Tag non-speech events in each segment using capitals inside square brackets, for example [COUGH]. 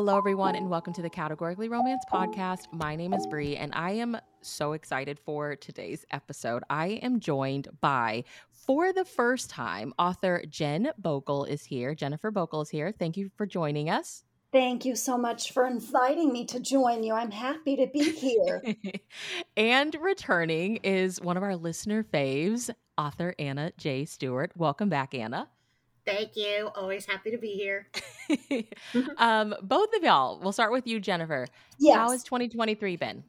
Hello, everyone, and welcome to the Categorically Romance podcast. My name is Bree, and I am so excited for today's episode. I am joined by, for the first time, author Jen Bokal is here. Jennifer Bokal is here. Thank you for joining us. Thank you so much for inviting me to join you. I'm happy to be here. [LAUGHS] and returning is one of our listener faves, author Anna J. Stewart. Welcome back, Anna. Thank you. Always happy to be here. [LAUGHS] um, both of y'all, we'll start with you, Jennifer. Yes. How has 2023 been?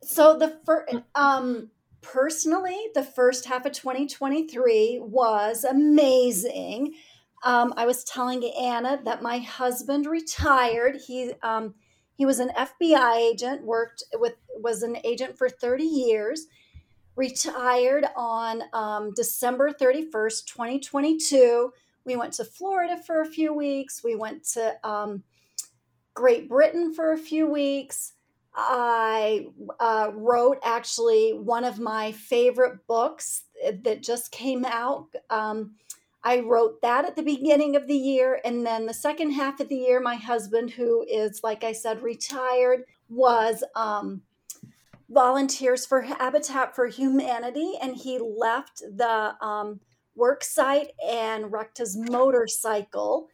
So the first, um, personally, the first half of 2023 was amazing. Um, I was telling Anna that my husband retired. He um, he was an FBI agent, worked with was an agent for 30 years retired on um, December 31st, 2022. We went to Florida for a few weeks. We went to um, Great Britain for a few weeks. I uh, wrote actually one of my favorite books that just came out. Um, I wrote that at the beginning of the year. And then the second half of the year, my husband, who is, like I said, retired, was um, volunteers for Habitat for Humanity, and he left the um, work site and wrecked his motorcycle.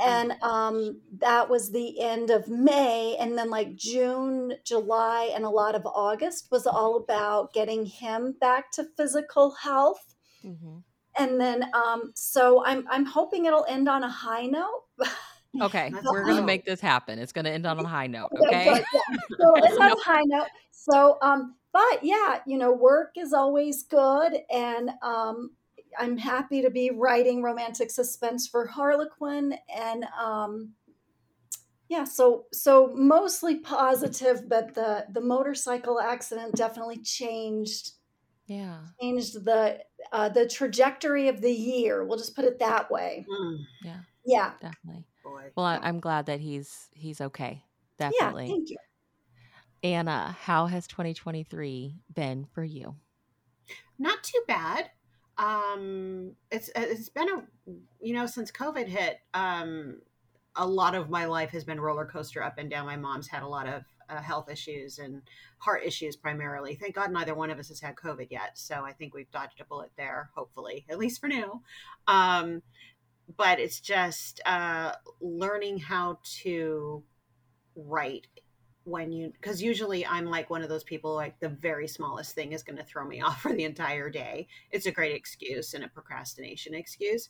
And um, that was the end of May. And then, like June, July, and a lot of August was all about getting him back to physical health. Mm-hmm. And then, um, so I'm, I'm hoping it'll end on a high note. Okay, [LAUGHS] we're gonna make this happen. It's gonna end on a high note. [LAUGHS] Okay, but, yeah. so [LAUGHS] it's on a high note. So, um, but yeah, you know, work is always good, and um, I'm happy to be writing romantic suspense for Harlequin, and um, yeah, so so mostly positive, but the the motorcycle accident definitely changed. Yeah, changed the uh, the trajectory of the year. We'll just put it that way. Mm. Yeah, yeah, definitely. Boy. Well, I, am glad that he's he's okay. Definitely. Yeah, thank you. Anna, how has 2023 been for you? Not too bad. Um, it's it's been a you know since COVID hit, um, a lot of my life has been roller coaster up and down. My mom's had a lot of uh, health issues and heart issues primarily. Thank God neither one of us has had COVID yet, so I think we've dodged a bullet there. Hopefully, [LAUGHS] at least for now. Um, but it's just uh, learning how to write when you because usually i'm like one of those people like the very smallest thing is going to throw me [LAUGHS] off for the entire day it's a great excuse and a procrastination excuse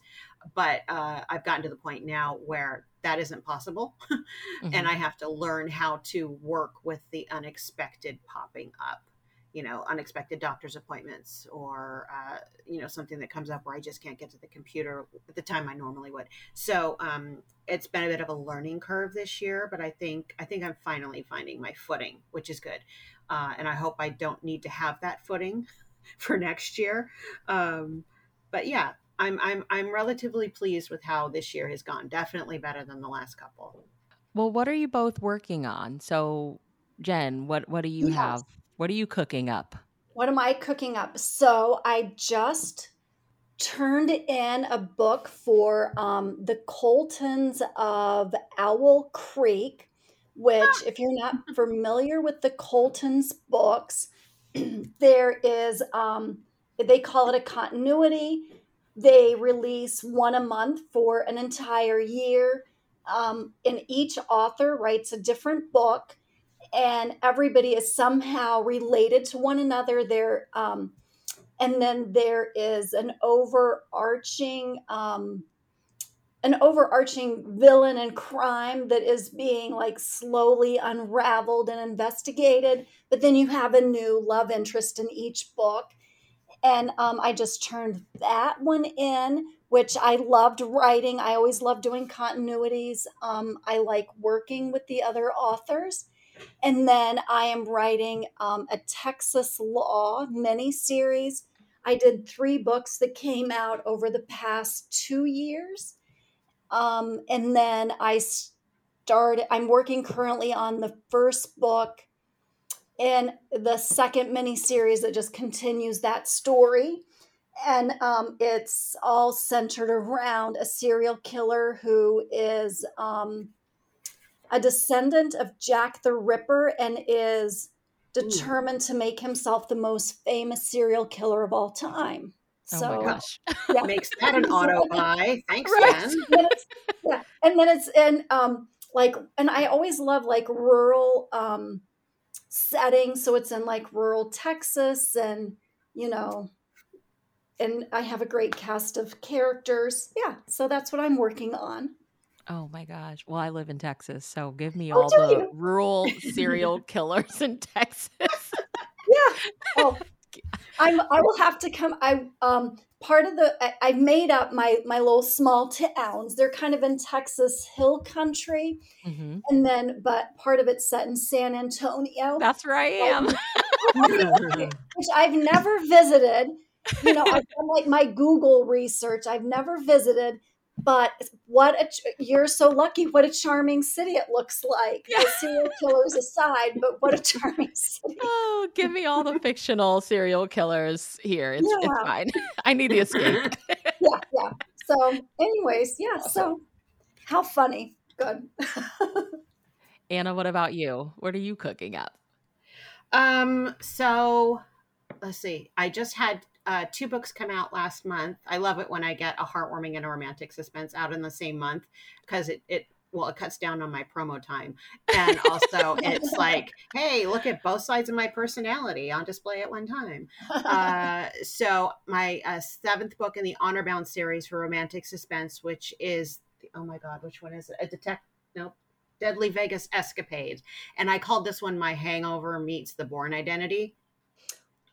but uh, i've gotten to the point now where that isn't possible [LAUGHS] mm-hmm. and i have to learn how to work with the unexpected popping up you know unexpected doctor's appointments or uh, you know something that comes up where i just can't get to the computer at the time i normally would. So um, it's been a bit of a learning curve this year but i think i think i'm finally finding my footing which is good. Uh, and i hope i don't need to have that footing [LAUGHS] for next year. Um, but yeah I'm, I'm i'm relatively pleased with how this year has gone. Definitely better than the last couple. Well what are you both working on? So jen what what do you yes. have what are you cooking up? What am I cooking up? So I just turned in a book for um, the Coltons of Owl Creek, which, if you're not [LAUGHS] familiar with the Coltons books, [CLEARS THROAT] there is, um, they call it a continuity. They release one a month for an entire year. Um, and each author writes a different book and everybody is somehow related to one another. There, um, and then there is an overarching, um, an overarching villain and crime that is being like slowly unraveled and investigated. But then you have a new love interest in each book, and um, I just turned that one in which I loved writing. I always loved doing continuities. Um, I like working with the other authors. And then I am writing um, a Texas law mini series. I did three books that came out over the past two years. Um, and then I started, I'm working currently on the first book and the second mini series that just continues that story. And um, it's all centered around a serial killer who is um, a descendant of Jack the Ripper and is determined Ooh. to make himself the most famous serial killer of all time. So, oh my gosh. Yeah. Makes that an auto [LAUGHS] buy. Thanks, right. Jen. [LAUGHS] yeah. And then it's in um like and I always love like rural um settings. So it's in like rural Texas and you know and I have a great cast of characters. Yeah. So that's what I'm working on. Oh my gosh. Well, I live in Texas, so give me oh, all the you? rural serial killers in [LAUGHS] Texas. yeah. Oh, [LAUGHS] I'm I will have to come I um part of the I, made up my my little small towns. They're kind of in Texas hill country. Mm-hmm. And then but part of it's set in San Antonio. That's where I am. [LAUGHS] which I've never visited. You know, I've done like my Google research. I've never visited but what a you're so lucky what a charming city it looks like. Yeah. the serial killers aside but what a charming city. Oh give me all the fictional serial killers here. It's, yeah. it's fine. [LAUGHS] I need the escape. [LAUGHS] Yeah yeah. So anyways yeah so how funny. Good. [LAUGHS] Anna what about you? What are you cooking up? Um so let's see. I just had uh, two books come out last month. I love it when I get a heartwarming and a romantic suspense out in the same month because it, it well, it cuts down on my promo time. And also, [LAUGHS] it's like, hey, look at both sides of my personality on display at one time. [LAUGHS] Uh, so, my uh, seventh book in the Honor Bound series for romantic suspense, which is, oh my God, which one is it? A detect, nope. Deadly Vegas Escapade. And I called this one My Hangover Meets the Bourne Identity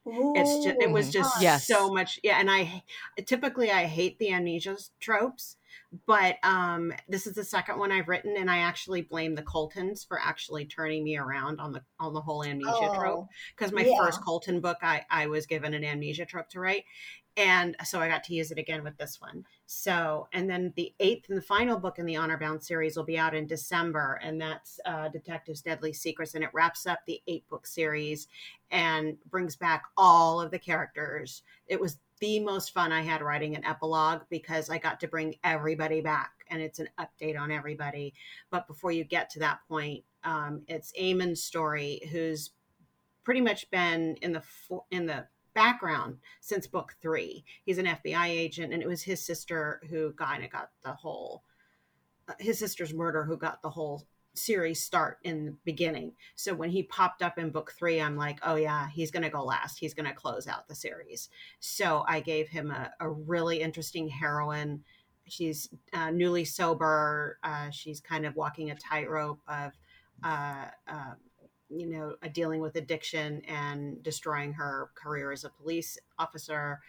it's just it was just yes. so much yeah and i typically i hate the amnesia tropes but um this is the second one i've written and i actually blame the coltons for actually turning me around on the on the whole amnesia oh, trope because my yeah. first colton book i i was given an amnesia trope to write and so I got to use it again with this one. So, and then the eighth and the final book in the Honor Bound series will be out in December, and that's uh, Detectives Deadly Secrets, and it wraps up the eight book series and brings back all of the characters. It was the most fun I had writing an epilogue because I got to bring everybody back, and it's an update on everybody. But before you get to that point, um, it's Eamon's story, who's pretty much been in the in the background since book three. He's an FBI agent, and it was his sister who kind of got the whole, uh, his sister's murder who got the whole series start in the beginning. So when he popped up in book three, I'm like, oh yeah, he's going to go last. He's going to close out the series. So I gave him a, a really interesting heroine. She's uh, newly sober. Uh, she's kind of walking a tightrope of uh, uh you know, dealing with addiction and destroying her career as a police officer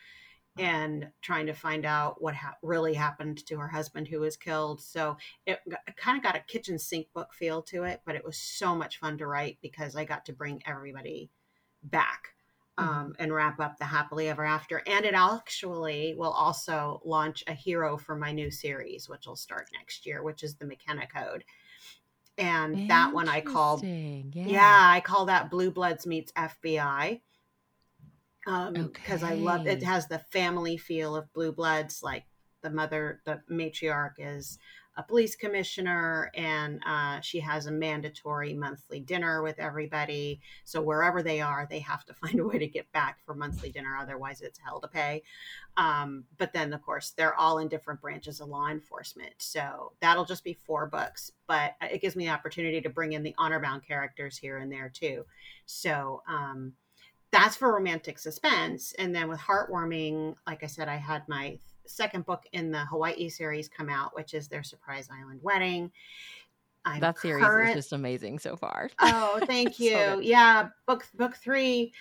and trying to find out what ha- really happened to her husband who was killed. So it, it kind of got a kitchen sink book feel to it, but it was so much fun to write because I got to bring everybody back mm-hmm. um, and wrap up the happily ever after. And it actually will also launch a hero for my new series, which will start next year, which is the McKenna Code and that one I called yeah. yeah. I call that Blue Bloods meets FBI um because okay. I love it has the family feel of Blue Bloods like the mother the matriarch is a police commissioner and uh, she has a mandatory monthly dinner with everybody. So wherever they are they have to [LAUGHS] find a way to get back for monthly dinner otherwise it's hell to pay. Um, but then of course they're all in different branches of law enforcement. So that'll just be four books but it gives me the opportunity to bring in the honor bound characters here and there too. So um, that's for romantic suspense. And then with heartwarming like i said i had my second book in the Hawaii series come out, which is their Surprise Island Wedding. I'm that series current... is just amazing so far. [LAUGHS] Oh, thank [LAUGHS] you. so yeah, book book three.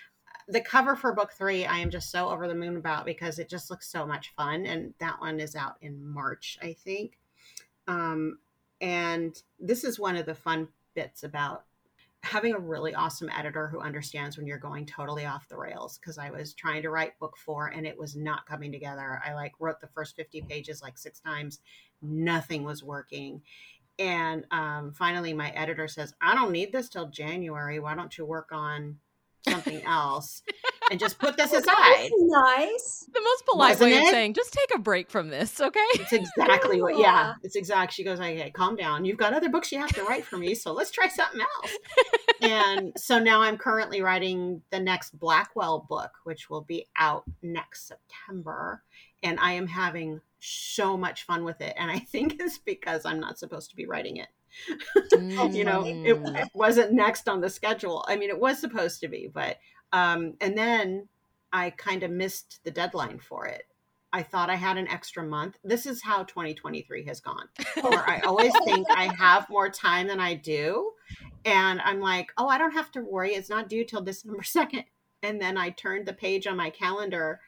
The cover for book three, I am just so over the moon about because it just looks so much fun, and that one is out in March, I think. Um, and this is one of the fun bits about having a really awesome editor who understands when you're going totally off the rails because I was trying to write book four and it was not coming together. I like wrote the first 50 pages like six times, nothing was working. And um, finally, my editor says, I don't need this till January. Why don't you work on something else and just put this [LAUGHS] aside. nice. The most polite Wasn't way of it? saying, just take a break from this, okay? It's exactly what. Yeah. Yeah, it's exact. She goes, "Okay, calm down. You've got other books you have to write for me, so let's try something else." and [LAUGHS] so now I'm currently writing the next Blackwell book, which will be out next September, and I am having so much fun with it. And I think it's because I'm not supposed to be writing it. [LAUGHS] you know, it, Mm. it wasn't next on the schedule. I mean, it was supposed to be, but um, and then I kind of missed the deadline for it. I thought I had an extra month. This is how 2023 has gone. Where I always think I have more time than I do, and I'm like, oh, I don't have to worry. It's not due till December [LAUGHS] 2nd. And then I turned the page on my calendar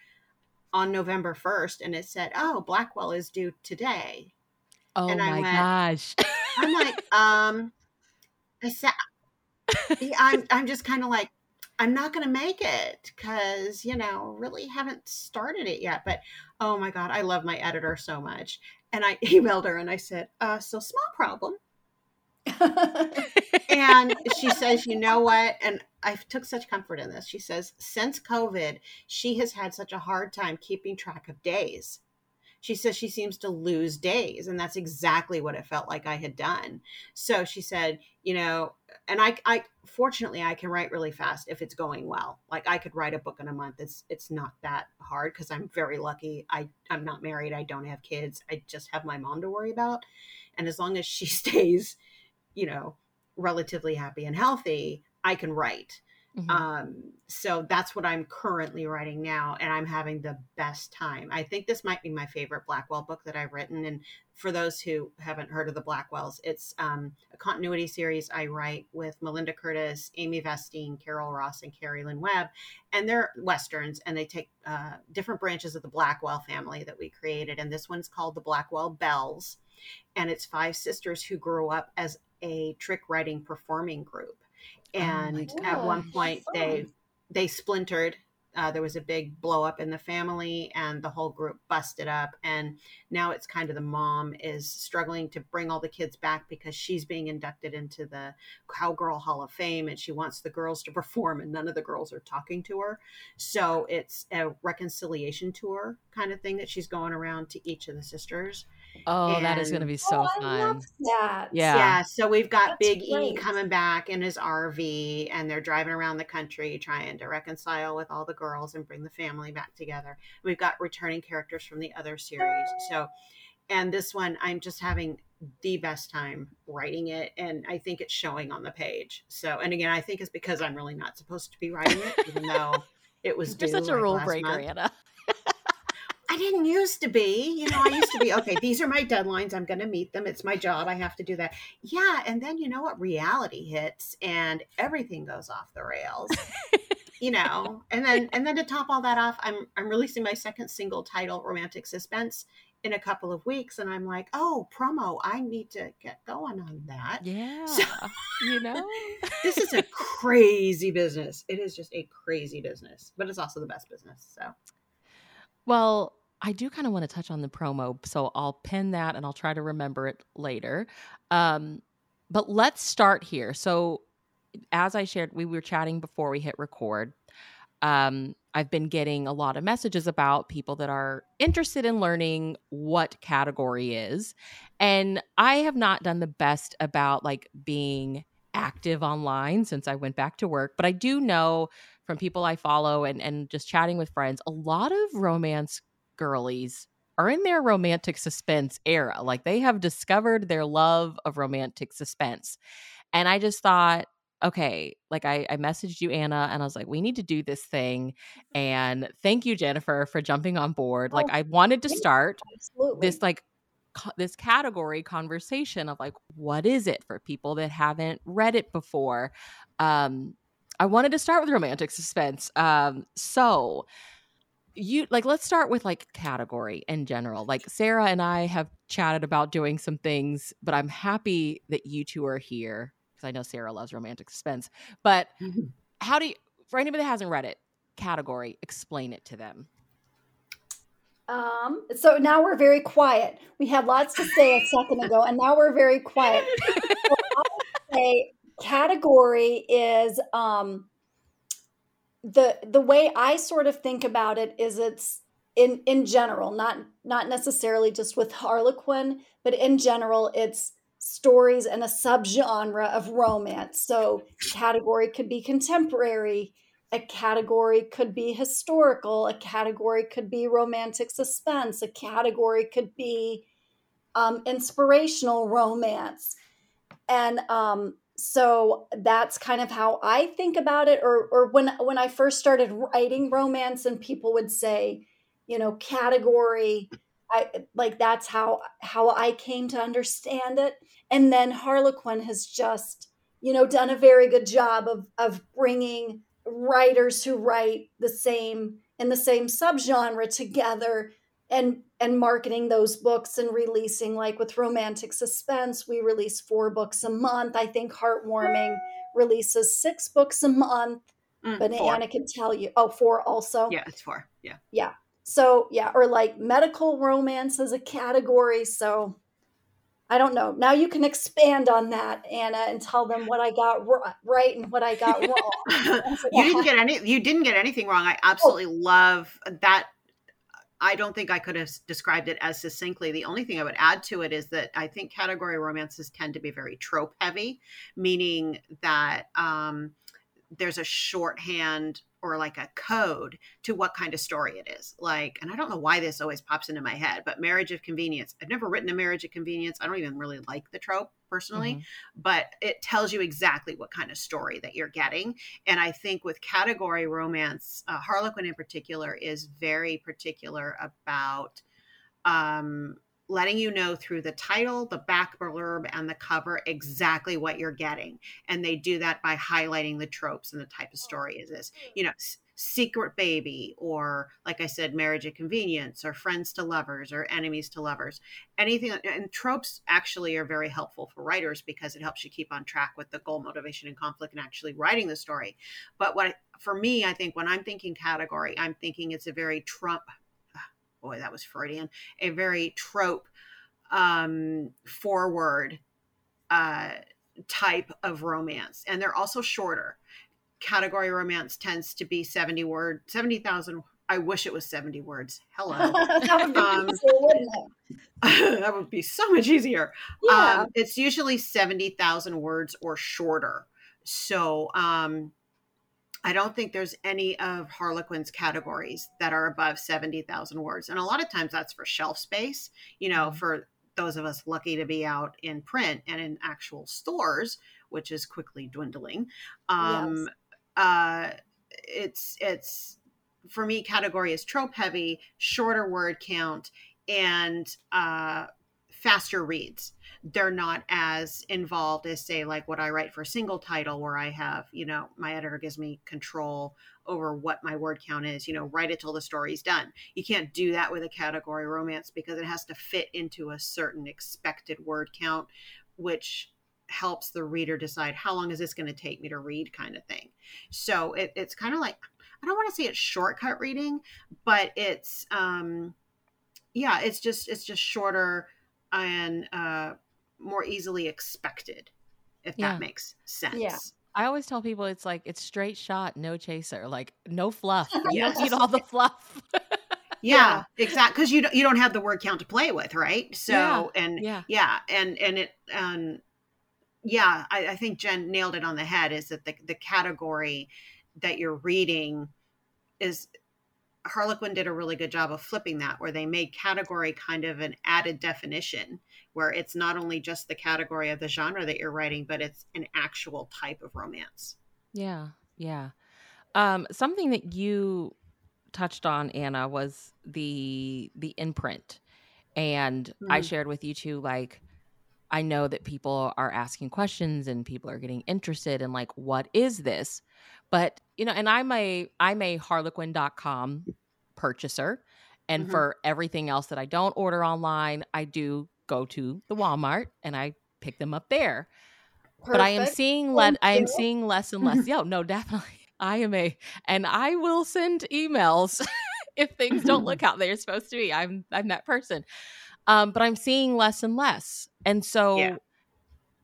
on November 1st, and it said, oh, Blackwell is due today. oh and I my went- gosh. [LAUGHS] I'm like, um, I said, I'm, I'm just kind of like, I'm not going to make it because, you know, really haven't started it yet. But oh my God, I love my editor so much. And I [LAUGHS] emailed her and I said, uh, so small problem. And she says, you know what? And I took such comfort in this. She says, since COVID, she has had such a hard time keeping track of days. She says she seems to lose days, and that's exactly what it felt like I had done. So she said, you know, and I, I fortunately I can write really fast if it's going well. Like I could write a book in a month. It's it's not that hard because I'm very lucky. I I'm not married. I don't have kids. I just have my mom to worry about, and as long as she [LAUGHS] stays, you know, relatively happy and healthy, I can write. Mhm. Um, so that's what I'm currently writing now, and I'm having the best time. I think this might be my favorite Blackwell book that I've written. And for those who haven't heard of the Blackwells, it's um, a continuity series I write with Melinda Curtis, Amy Vastine, Carol Ross, and Cari Lynn Webb. And they're westerns, and they take uh, different branches of the Blackwell family that we created. And this one's called the Blackwell Bells, and it's five sisters who grew up as a trick writing performing group. Oh And at one point, fun. they they splintered. Uh, there was a big blow up in the family, and the whole group busted up. And now it's kind of the mom is struggling to bring all the kids back because she's being inducted into the Cowgirl Hall of Fame, and she wants the girls to [LAUGHS] perform, and none of the girls are talking to her. So it's a reconciliation tour kind of thing that she's going around to each of the sisters. Oh, that is going to be so oh, I fun. love that. Yeah. Yeah, so we've got That's Big E coming back in his RV, and they're driving around the country trying to reconcile with all the girls and bring the family back together. We've got returning characters from the other series. So, and this one, I'm just having the best time writing it, and I think it's showing on the page. So, and again, I think it's because I'm really not supposed to be writing it, even though [LAUGHS] it was You're due, such a rule last breaker, month. Anna. [LAUGHS] I didn't used to be. You know, I used to be, okay, these are my deadlines. I'm going to meet them. It's my job. I have to do that. Yeah. And then you know what? Reality hits and everything goes off the rails. you know, and then and then to top all that off, I'm I'm releasing my second single title, Romantic Suspense, in a couple of weeks. And I'm like, oh, promo, I need to get going on that. Yeah. So- you know? [LAUGHS] This is a crazy business. It is just a crazy business, but it's also the best business. So Well, I do kind of want to touch on the promo, so I'll pin that and I'll try to remember it later. Um, but let's start here. So, as I shared, we were chatting before we hit record. Um, I've been getting a lot of messages about people that are interested in learning what category is. And I have not done the best about like being active online since I went back to work, but I do know from people I follow and, and just chatting with friends, a lot of romance girlies are in their romantic suspense era. Like they have discovered their love of romantic suspense. And I just thought, okay, like I, I messaged you, Anna, and I was like, we need to do this thing. And thank you, Jennifer, for jumping on board. Like Oh, I wanted to start Absolutely. this like co- this category conversation of like what is it for people that haven't read it before um i wanted to start with romantic suspense um so you like let's start with like category in general like sarah and i have chatted about doing some things but i'm happy that you two are here because i know sarah loves romantic suspense but how do you for anybody that hasn't read it category explain it to them Um, so now we're very quiet. We had lots to say a second ago, and now we're very quiet. [LAUGHS] So I would say category is um, the the way I sort of think about it is it's in in general, not not necessarily just with Harlequin, but in general, it's stories and a subgenre of romance. So category could be contemporary, a category could be historical, a category could be romantic suspense, a category could be um, inspirational romance. And um, so that's kind of how I think about it. Or, or when when I first started writing romance, and people would say, you know, category, I like that's how how I came to understand it. And then Harlequin has just, you know, done a very good job of of bringing writers who write the same in the same subgenre together and and marketing those books and releasing like with romantic suspense we release four books a month i think heartwarming releases six books a month mm, but four. anna can tell you oh four also yeah it's four yeah yeah so yeah or like medical romance as a category so I don't know. Now you can expand on that, Anna, and tell them what I got right and what I got [LAUGHS] wrong. [LAUGHS] you didn't get any. You didn't get anything wrong. I oh. absolutely oh. love that I don't think I could have described it as succinctly. The only thing I would add to it is that I think category romances tend to be very trope heavy, meaning that um, there's a shorthand or like a code to what kind of story it is. Like, and I don't know why this always pops into my head, but marriage of convenience. I've never written a marriage of convenience. I don't even really like the trope personally, mm-hmm. but it tells you exactly what kind of story that you're getting. And I think with category romance, uh, Harlequin in particular is very particular about um, letting you know through the title, the back blurb, and the cover exactly what you're getting. And they do that by highlighting the tropes and the type of story is this. You know, secret baby, or like I said, marriage of convenience, or friends to lovers, or enemies to lovers. Anything and tropes actually are very helpful for writers because it helps you keep on track with the goal, motivation, and conflict and actually writing the story. But what for me, I think when I'm thinking category, I'm thinking it's a very Trump boy, that was Freudian, a very trope um, forward uh, type of romance. And they're also shorter. Category romance tends to be 70 word, 70,000. I wish it was 70 words. Hello. [LAUGHS] that, would um, [LAUGHS] that would be so much easier. Yeah. Um, it's usually 70,000 words or shorter. So, um, I don't think there's any of Harlequin's categories that are above 70,000 words. And a lot of times that's for shelf space, you know, mm-hmm. for those of us lucky to be out in print and in actual stores, which is quickly dwindling. Um, yes. uh, it's, it's, for me, category is trope heavy, shorter word count, and uh, faster reads they're not as involved as say like what I write for a single title where I have, you know, my editor gives me control over what my word count is, you know, write it till the story's done. You can't do that with a category romance because it has to fit into a certain expected word count, which helps the reader decide how long is this going to take me to read kind of thing. So it, it's kind of like I don't want to say it's shortcut reading, but it's um yeah, it's just it's just shorter and uh more easily expected, if yeah. that makes sense. Yeah. I always tell people it's like it's straight shot, no chaser, like no fluff. [LAUGHS] You don't need all the fluff. [LAUGHS] yeah, yeah. exactly. Because you don't you don't have the word count to play with, right? So yeah. and yeah, yeah, and and it um yeah, I, I think Jen nailed it on the head. Is that the the category that you're reading is Harlequin did a really good job of flipping that, where they made category kind of an added definition, where it's not only just the category of the genre that you're writing, but it's an actual type of romance. Yeah, yeah. Um, something that you touched on, Anna, was the the imprint, and mm. I shared with you too, like. I know that people are asking questions and people are getting interested in like what is this? But, you know, and I'm a I'm a harlequin.com purchaser. And mm-hmm. for everything else that I don't order online, I do go to the Walmart and I pick them up there. Perfect. But I am seeing le- I am seeing less and less. [LAUGHS] yeah, no, definitely. I am a and I will send emails [LAUGHS] if things don't look how they're supposed to be. I'm I'm that person. Um, but I'm seeing less and less. And so yeah.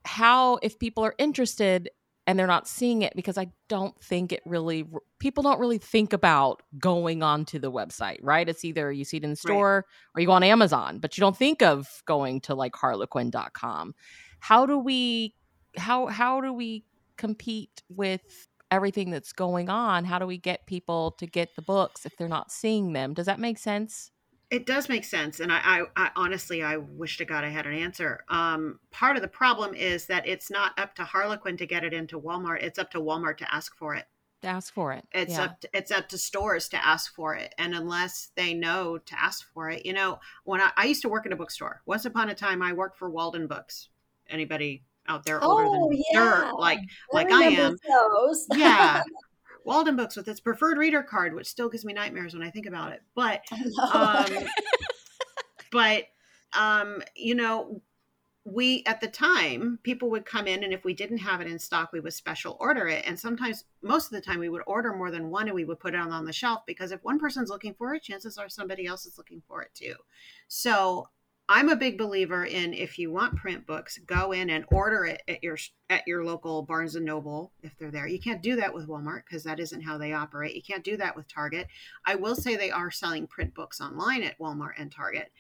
how if people are interested and they're not seeing it because I don't think it really people don't really think about going onto the website, right? It's either you see it in the store right. or you go on Amazon, but you don't think of going to like harlequin.com. How do we how how do we compete with everything that's going on? How do we get people to get the books if they're not seeing them? Does that make sense? It does make sense, and I, I, I, honestly, I wish to God I had an answer. Um, part of the problem is that it's not up to Harlequin to get it into Walmart; it's up to Walmart to ask for it. To ask for it, it's yeah. up. To, it's up to stores to ask for it, and unless they know to ask for it, you know, when I, I used to work in a bookstore, once upon a time, I worked for Walden Books. Anybody out there older oh, than yeah. dirt, like I like I am? Those. yeah, [LAUGHS] Walden Books with its preferred reader card, which still gives me nightmares when I think about it. But, [LAUGHS] um, but, um, you know, we at the time people would come in and if we didn't have it in stock we would special order it. And sometimes most of the time we would order more than one and we would put it on, on the shelf because if one person's looking for it chances are somebody else is looking for it too. So I'm a big believer in if you want print books, go in and order it at your at your local Barnes and Noble if they're there. You can't do that with Walmart because that isn't how they operate. You can't do that with Target. I will say they are selling print books online at Walmart and Target,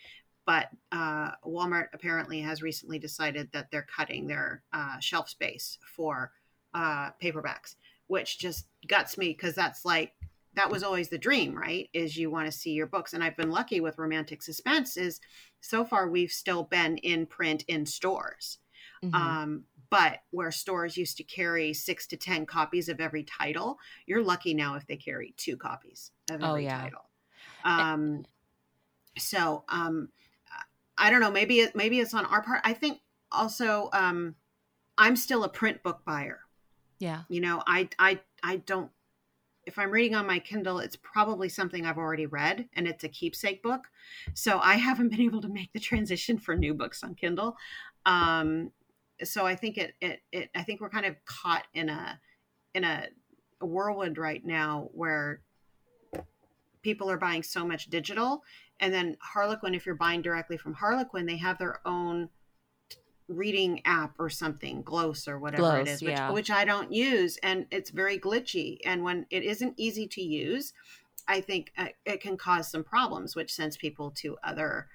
but uh, Walmart apparently has recently decided that they're cutting their uh, shelf space for uh, paperbacks, which just guts me because that's like that was always the dream, right? Is you want to see your books. And I've been lucky with Romantic Suspense is so far we've still been in print in stores. Mm-hmm. Um, but where stores used to carry six to 10 copies of every title, you're lucky now if they carry two copies of oh, every oh, yeah. title. Um, so um, I don't know, maybe it, maybe it's on our part. I think also um, I'm still a print book buyer. Yeah. You know, I, I, I don't if I'm reading on my Kindle, it's probably something I've already read and it's a keepsake book. So I haven't [LAUGHS] been able to make the transition for new books on Kindle. Um, so I think it, it, it, I think we're kind of caught in a, in a, a whirlwind right now where people are buying so much digital. And then Harlequin, if you're buying directly from Harlequin, they have their own reading app or something, Gloss or whatever it is, which, yeah. which I don't use, and it's very glitchy. And when it isn't easy to use, I think uh, it can cause some problems, which sends people to other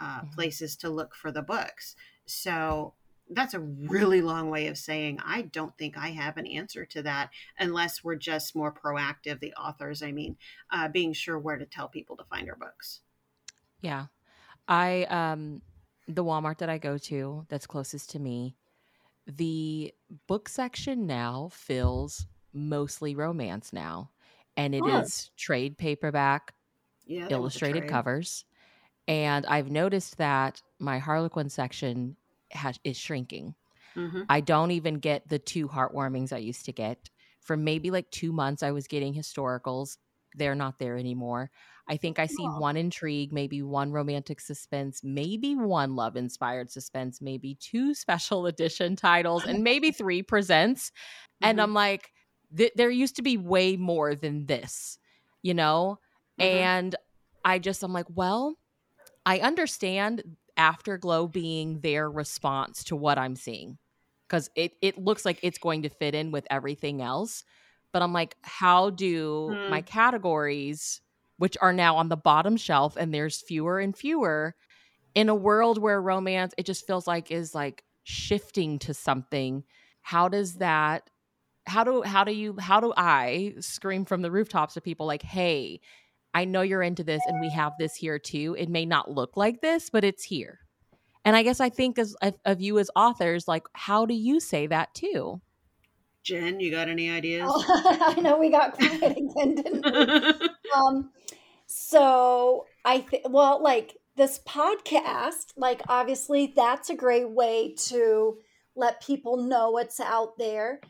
uh, mm-hmm. places to look for the books. So that's a really long way of saying I don't think I have an answer to that unless we're just more proactive, the authors, I mean, uh, being sure where to tell people to find our books. Yeah. I um the Walmart that I go to that's closest to me, the book section now fills mostly romance now. And it is trade paperback, yeah, illustrated covers. And I've noticed that my Harlequin section has, is shrinking. Mm-hmm. I don't even get the two heartwarmings I used to get. For maybe like two months, I was getting historicals. They're not there anymore. I think I see one intrigue, maybe one romantic suspense, maybe one love inspired suspense, maybe two special [LAUGHS] edition titles, and maybe three presents. Mm-hmm. And I'm like, th- there used to be way more than this, you know? Mm-hmm. And I just, I'm like, well, I understand Afterglow being their response to what I'm seeing because it, it looks like it's going to fit in with everything else. But I'm like, how do mm. my categories which are now on the bottom shelf and there's fewer and fewer in a world where romance it just feels like is like shifting to something how does that how do how do you how do i scream from the rooftops to people like hey i know you're into this and we have this here too. It may not look like this but it's here and i guess i think as of, of you as authors like how do you say that too jen you got any ideas? Oh, [LAUGHS] i know we got quiet [LAUGHS] again didn't we? Um so I think, well, like this podcast, like obviously that's a great way to let people know what's out there.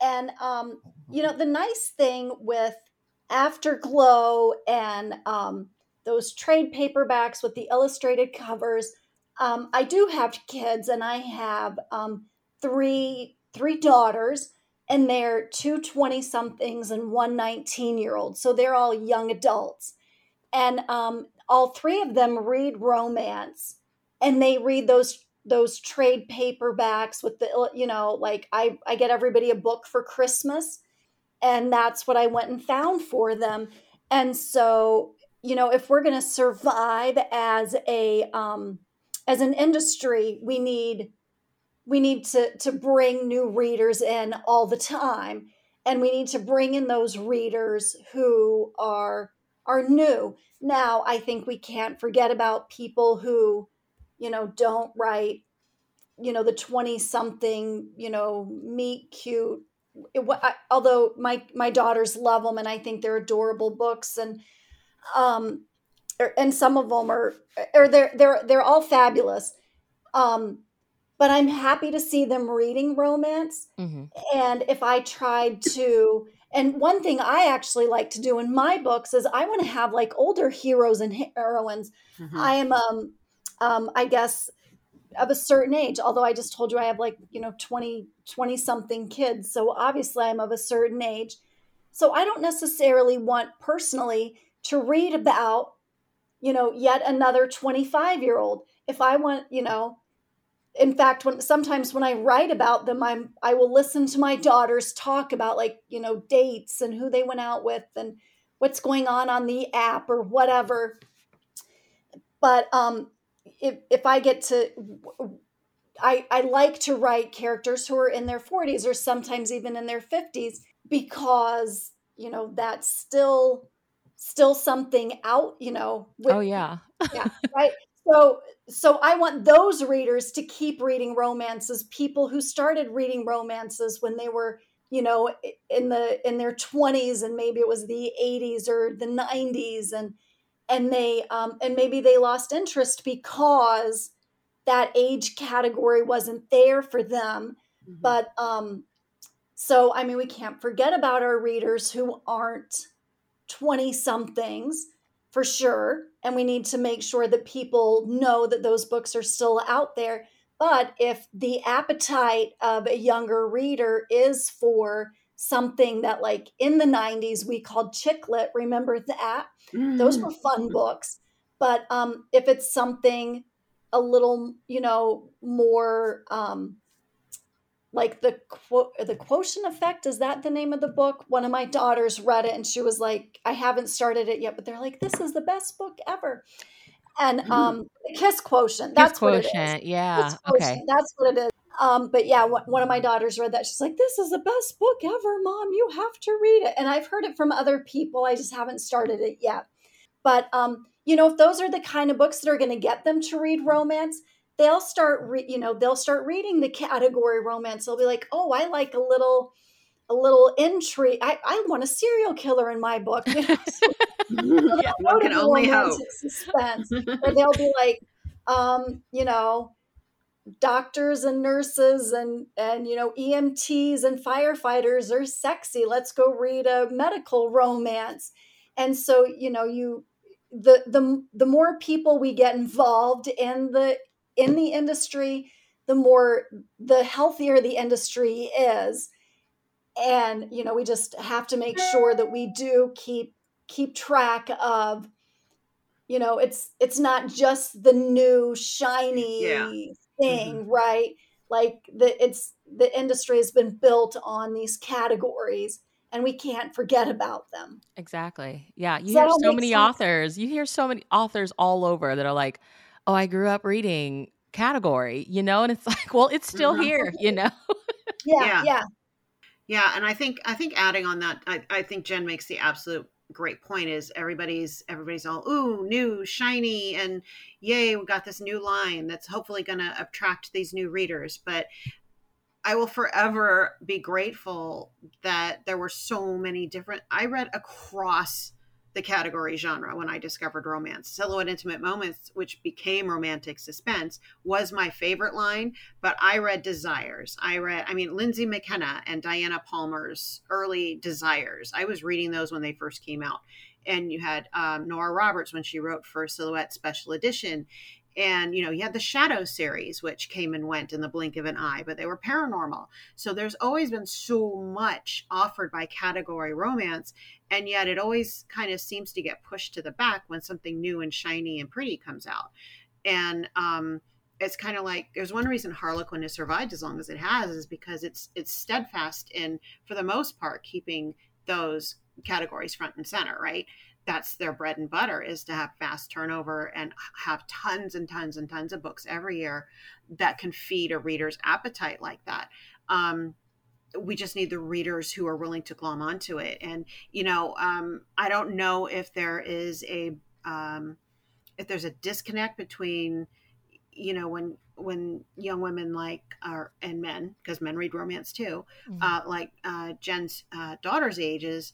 And, um, you know, the nice thing with Afterglow and um, those trade paperbacks with the illustrated covers, um, I do have kids and I have um, three three daughters and they're two 20 somethings and one 19 year old. So they're all young adults and um, all three of them read romance and they read those those trade paperbacks with the you know like I I get everybody a book for Christmas and that's what I went and found for them. And so, you know, if we're going to survive as a um as an industry, we need we need to to bring new readers in all the time and we need to bring in those readers who are are new. Now, I think we can't forget about people who you know, don't write, you know, the 20 something, you know, meet cute. It, I, although my, my daughters love them and I think they're adorable books and, um, er, and some of them are, or they're, they're, they're all fabulous. Um, but I'm happy to see them reading romance. Mm-hmm. And if I tried to, and one thing I actually like to do in my books is I want to have like older heroes and heroines. Mm-hmm. I am um um, I guess, of a certain age. Although I just told you I have like, you know, 20, 20 something kids. So obviously I'm of a certain age. So I don't necessarily want personally to read about, you know, yet another 25 year old. If I want, you know, in fact when sometimes when i write about them i'm i will listen to my daughters talk about like you know dates and who they went out with and what's going on on the app or whatever. But um if if I get to I I like to write characters who are in their 40s or sometimes even in their 50s because you know that's still still something out you know with, oh yeah. Yeah right? So so i want those readers to keep reading romances people who started reading romances when they were you know in the in their 20s and maybe it was the 80s or the 90s and and they um, and maybe they lost interest because that age category wasn't there for them mm-hmm. but um so i mean we can't forget about our readers who aren't 20 somethings for sure and we need to make sure that people know that those books are still out there. But if the appetite of a younger reader is for something that like in the 90s we called chick lit remember that? Mm. those were fun books. But um if it's something a little you know more um like the quote the quotient effect is that the name of the book one of my daughters read it and she was like i haven't started it yet but they're like this is the best book ever and mm. um the kiss quotient that's kiss quotient, what it is yeah quotient, okay that's what it is um, but yeah, one of my daughters read that. She's like, "This is the best book ever, mom. You have to read it." And I've heard it from other people. I just haven't started it yet. But um, you know, if those are the kind of books that are going to get them to read romance, they'll start. Re- you know, they'll start reading the category romance. They'll be like, "Oh, I like a little." A little intrigue. I, I want a serial killer in my book. You know? so [LAUGHS] yeah, one can only hope. Suspense, [LAUGHS] or they'll be like, um, you know, doctors and nurses and and you know EMTs and firefighters are sexy. Let's go read a medical romance. And so, you know, you the the the more people we get involved in the in the industry, the more the healthier the industry is. And you know, we just have to make sure that we do keep keep track of you know, it's it's not just the new shiny yeah thing, mm-hmm. right? Like the it's the industry has been built on these categories and we can't forget about them. Exactly. Yeah. You hear so many sense? authors. You hear so many authors all over that are like, "Oh, I grew up reading category," you know, and it's [LAUGHS] like, "Well, it's still mm-hmm. here," you know. yeah, yeah. Yeah. Yeah, and I think I think adding on that, I, I think Jen makes the absolute great point is everybody's everybody's all ooh new shiny and yay we got this new line that's hopefully going to attract these new readers but i will forever be grateful that there were so many different i read across the category genre when I discovered romance. Silhouette Intimate Moments, which became romantic suspense, was my favorite line, but I read Desires. I read, I mean, Lindsay McKenna and Diana Palmer's early Desires. I was reading those when they first came out. And you had um, Nora Roberts when she wrote for Silhouette Special Edition and you know you had the shadow series which came and went in the blink of an eye but they were paranormal so there's always been so much offered by category romance and yet it always kind of seems to get pushed to the back when something new and shiny and pretty comes out and um it's kind of like there's one reason Harlequin has survived as long as it has is because it's it's steadfast in for the most part keeping those categories front and center, right? That's their bread and butter is to have fast turnover and have tons and tons and tons of books every year that can feed a reader's appetite like that. Um, we just need the readers who are willing to glom onto it. And you know, um, I don't know if there is a um, if there's a disconnect between you know when when young women like are and men because men read romance too mm-hmm. uh, like uh, jen's uh, daughter's ages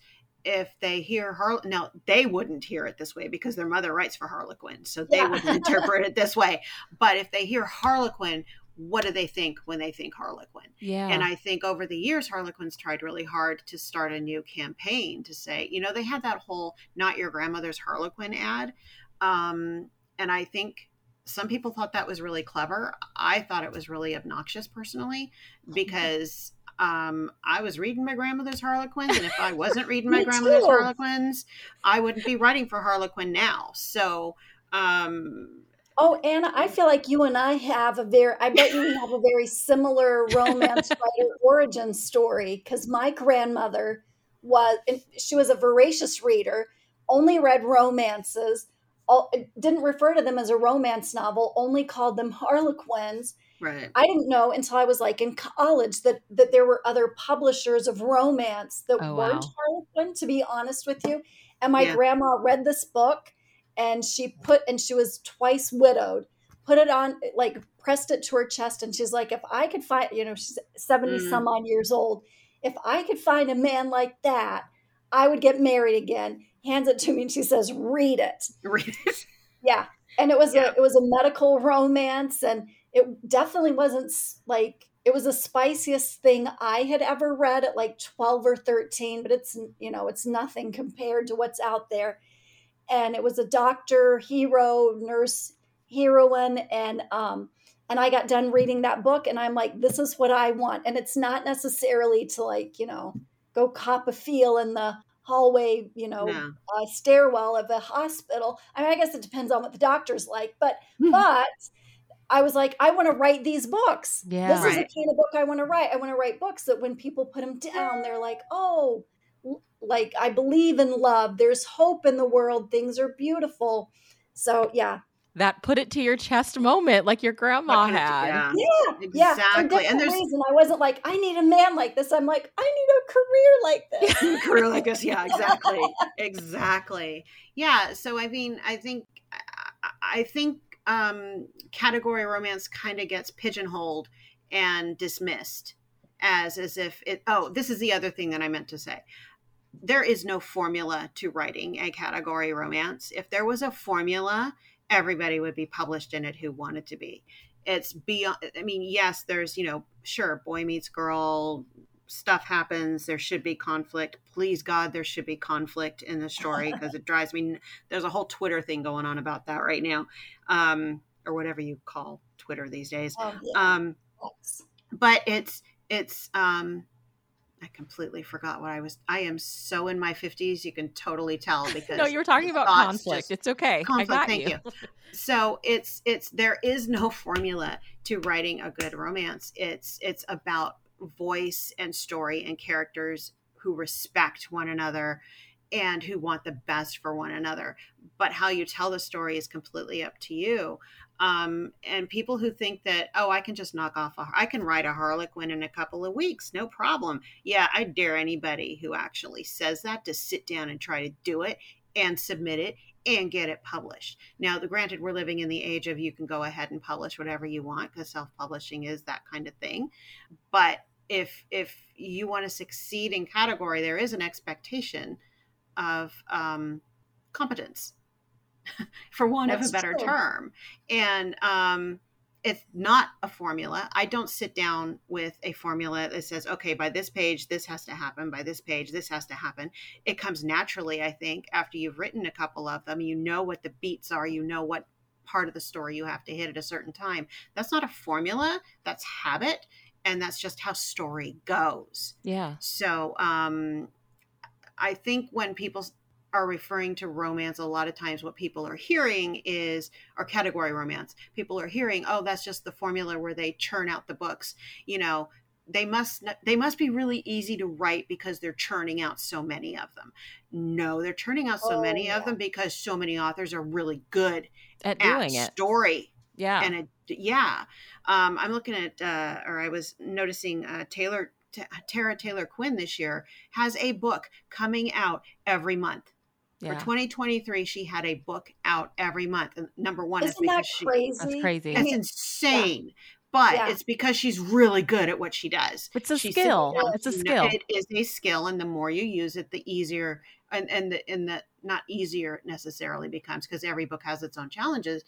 if they hear Har now they wouldn't hear it this way because their mother writes for harlequin so they yeah. wouldn't interpret it this way but if they hear harlequin what do they think when they think harlequin yeah and i think over the years harlequin's tried really hard to start a new campaign to say you know they had that whole not your grandmother's harlequin ad um, and i think some people thought that was really clever. I thought it was really obnoxious personally [LAUGHS] because um, I was reading my grandmother's Harlequins, and if I wasn't [LAUGHS] reading my grandmother's too. Harlequins, I wouldn't be writing for Harlequin now. So, um, oh, Anna, I feel like you and I have a very, I bet you have a very similar romance [LAUGHS] writer origin story because my grandmother was, she was a voracious reader, only read romances all, didn't refer to them as a romance novel, only called them Harlequins. Right. I didn't know until I was like in college that that there were other publishers of romance that oh, weren't wow. Harlequin. To be honest with you, and my yeah. grandma read this book, and she put and she was twice widowed. Put it on like pressed it to her chest, and she's like, if I could find, you know, she's seventy mm. some odd years old. If I could find a man like that, I would get married again hands it to me and she says, "Read it." Read it. Yeah, and it was yeah. a it was a medical romance, and it definitely wasn't like it was the spiciest thing I had ever read at like twelve or thirteen, but it's you know it's nothing compared to what's out there. And it was a doctor, hero, nurse, heroine, and um, and I got done reading that book, and I'm like, this is what I want. And it's not necessarily to like you know go cop a feel in the hallway, you know, no. uh, stairwell of a hospital. I mean, I guess it depends on what the doctor's like, but mm. but I was like, I want to write these books. Yeah, this right. is the kind of book I want to write. I want to write books that when people put them down, they're like, oh, like I believe in love. There's hope in the world. Things are beautiful. So yeah, that put it to your chest moment like your grandma had. yeah. yeah, yeah. Exactly. and there's reason I wasn't like, I need a man like this. I'm like, I need a career like [LAUGHS] this. [LAUGHS] career like this. Yeah, exactly. [LAUGHS] exactly. Yeah. So I mean, I think I think um category romance kind of gets pigeonholed and dismissed as as if it oh, this is the other thing that I meant to say there is no formula to writing a category romance. If there was a formula, everybody would be published in it who wanted to be. It's beyond, I mean, yes, there's, you know, sure, boy meets girl, stuff happens. There should be conflict. Please, God, there should be conflict in the story [LAUGHS] because it drives me. There's a whole Twitter thing going on about that right now, um, or whatever you call Twitter these days. Oh, yeah. um, but it's, it's, um, I completely forgot what I was. I am so in my fifties. You can totally tell [LAUGHS] because no, you were talking about conflict. It's okay. Conflict, I got thank you. you. so it's it's there is no [LAUGHS] formula to writing a good romance. It's it's about voice and story and characters who respect one another and who want the best for one another. But how you tell the story is completely up to you. Um, and people who think that, oh, I can just knock off, a, I can write a Harlequin in a couple of weeks, no problem. Yeah, I dare anybody who actually says that to sit down and try to do it and submit it and get it published. Now, the granted, we're living in the age of you can go ahead and publish whatever you want because self-publishing is that kind of thing. But if if you want to succeed in category, there is an expectation of um, competence [LAUGHS] for want That's of a better true. term. And um, it's not a formula. I don't sit down with a formula that says, okay, by this page, this has to happen. By this page, this has to happen. It comes naturally, I think, after you've written a couple of them. You know what the beats are, you know what part of the story you have to hit at a certain time. That's not a formula, that's habit. And that's just how story goes. Yeah. So um, I think when people are referring to romance a lot of times what people are hearing is our category romance people are hearing oh that's just the formula where they churn out the books you know they must they must be really easy to write because they're churning out so many of them no they're churning out so oh, many yeah. of them because so many authors are really good at doing at it story yeah and it, yeah um, i'm looking at uh, or i was noticing uh, taylor T- tara taylor quinn this year has a book coming out every month yeah. For 2023, she had a book out every month. And number one Isn't is because that crazy? She, that's crazy. It's insane. Yeah but yeah. it's because she's really good at what she does. It's a she's skill. It's a skill. It is a skill, and the more you use it, the easier and and the and the not easier necessarily becomes because every book has its own challenges,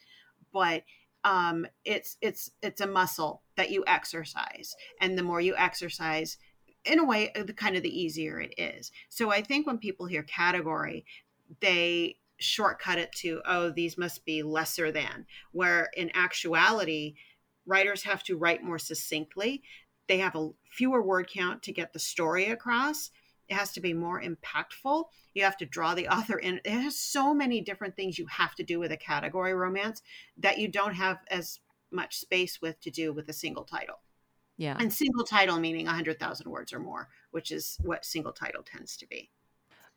but um it's it's it's a muscle that you exercise and the more you exercise in a way the kind of the easier it is so i think when people hear category they shortcut it to oh these must be lesser than where in actuality writers have to write more succinctly. They have a fewer word count to get the story across. It has to be more impactful. You have to draw the [LAUGHS] author in. It has so many different things you have to do with a category romance that you don't have as much space with to do with a single title. Yeah. And single title meaning 100,000 words or more, which is what single title tends to be.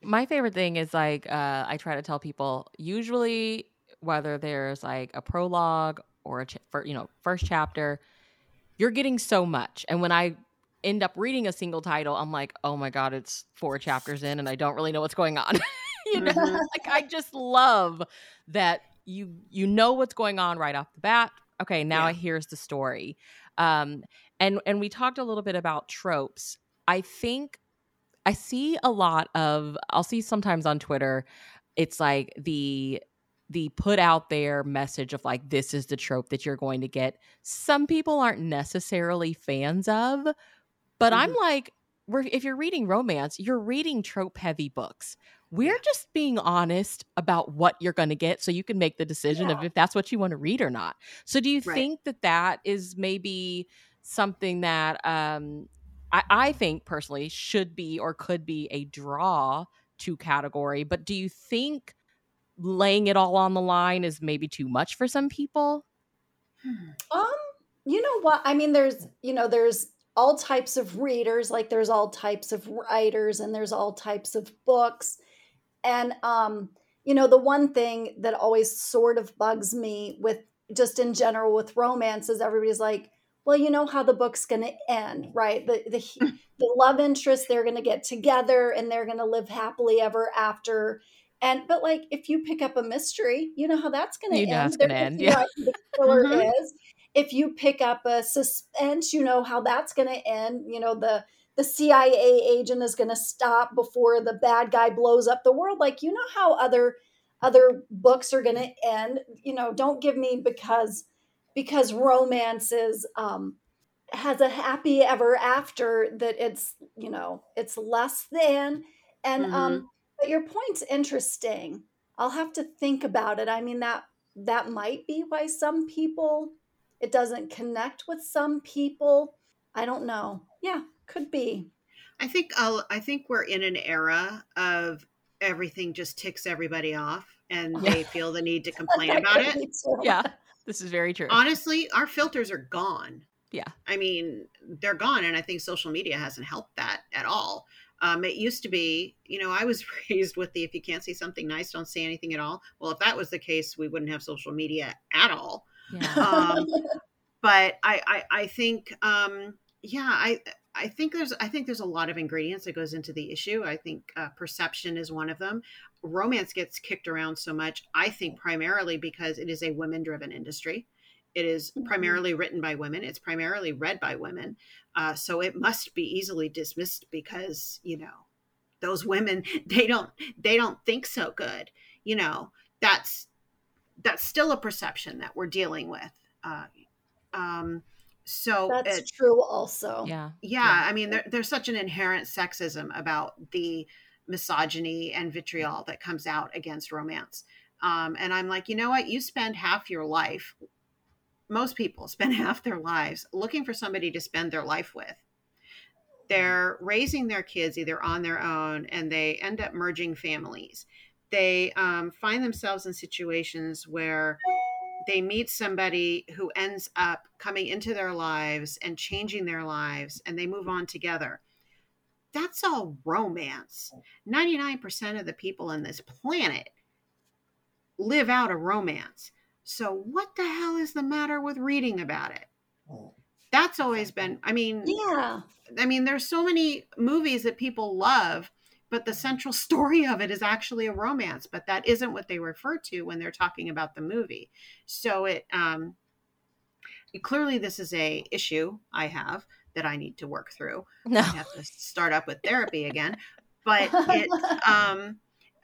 My favorite thing is like, uh, I try to tell people usually whether there's like a prologue or a ch- for, you know first chapter you're getting so much and when i end up reading a single title i'm like oh my god it's four chapters in and i don't really know what's going on. [LAUGHS] You know mm-hmm. [LAUGHS] like i just love that you you know what's going on right off the bat. Okay now yeah. here's the story. Um and and we talked a little bit about tropes. I think i see a lot of i'll see sometimes on twitter it's like the the put out there message of like this is the trope that you're going to get. Some people aren't necessarily fans of but mm-hmm. i'm like we're, if you're reading romance you're reading trope heavy books we're yeah. just being honest about what you're going to get so you can make the decision yeah. of if that's what you want to read or not so do you right. think that that is maybe something that um I, I think personally should be or could be a draw to category but do you think laying it all on the line is maybe too much for some people? Um, you know what? I mean, there's, you know, there's all types of readers, like there's all types of writers and there's all types of books. And um, you know, the one thing that always sort of bugs me with just in general with romance is everybody's like, well, you know how the book's going to end, right? The the [LAUGHS] the love interest they're going to get together and they're going to live happily ever after and but like if you pick up a mystery, you know how that's going to end. That's going to end. Yeah. the killer mm-hmm. is. If you pick up a suspense, you know how that's going to end. You know the the CIA agent is going to stop before the bad guy blows up the world. Like you know how other other books are going to end. You know, don't give me because because romance is um, has a happy ever after that it's you know it's less than and um, mm-hmm. um but your point's interesting. I'll have to think about it. I mean that that might be why some people it doesn't connect with some people. I don't know. Yeah, could be. I think I'll, I think we're in an era of everything just ticks everybody off and yeah. they feel the need to complain [LAUGHS] about it. Yeah. This is very true. Honestly, our filters are gone. Yeah. I mean, they're gone and I think social media hasn't helped that at all. Um, it used to be, you know, I was [LAUGHS] raised with the if you can't see something nice, don't say anything at all. Well, if that was the case, we wouldn't have social media at all. Yeah. Um, but I, I, I think, um, yeah, I, I think there's, I think there's a lot of ingredients that goes into the issue. I think uh, perception is one of them. Romance gets kicked around so much. I think primarily because it is a women-driven industry. It is mm-hmm. primarily written by women. It's primarily read by women. Uh, so it must be easily dismissed because, you know, those women, [LAUGHS] they don't, they don't think so good. You know, that's, that's still a perception that we're dealing with. Uh, um, so that's it, true also. Yeah. Yeah. yeah. I mean, there, there's such an inherent sexism about the misogyny and vitriol that comes out against romance. Um, and I'm like, you know what? You spend half your life most people spend [LAUGHS] half their lives looking for somebody to spend their life with. They're raising their kids either on their own and they end up merging families. They um, find themselves in situations where they meet somebody who ends up coming into their lives and changing their lives and they move on together. That's all romance. 99% of the people on this planet live out a romance. So what the hell is the matter with reading about it? That's always been i mean Yeah. I mean, there's so many movies that people love, but the central [LAUGHS] story of it is actually a romance. But that isn't what they refer to when they're talking about the movie. So it um, clearly this is a issue I have that I need to work through. [LAUGHS] No. I have to start up with therapy again. [LAUGHS] But it um,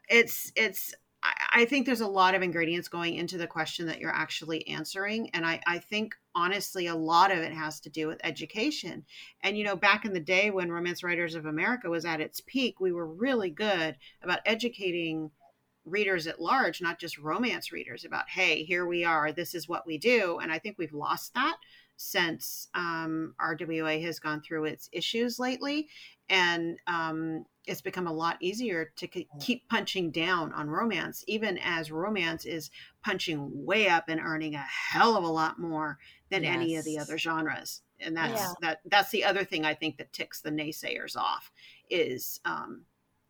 it's it's I, I think there's a lot of ingredients going into the question that you're actually answering. And I, I think honestly a lot of it has to do with education. And you know, back in the day when Romance Writers of America was at its peak, we were really good about educating readers at large, not just romance readers, about hey, here we are, this is what we do. And I think we've lost that since um, RWA has gone through its issues lately. And um, it's become a lot easier to keep punching down on romance, even as romance is punching way up and earning a hell of a lot more than any of the other genres. And that's Yeah. that that's the other thing I think that ticks the naysayers off is um,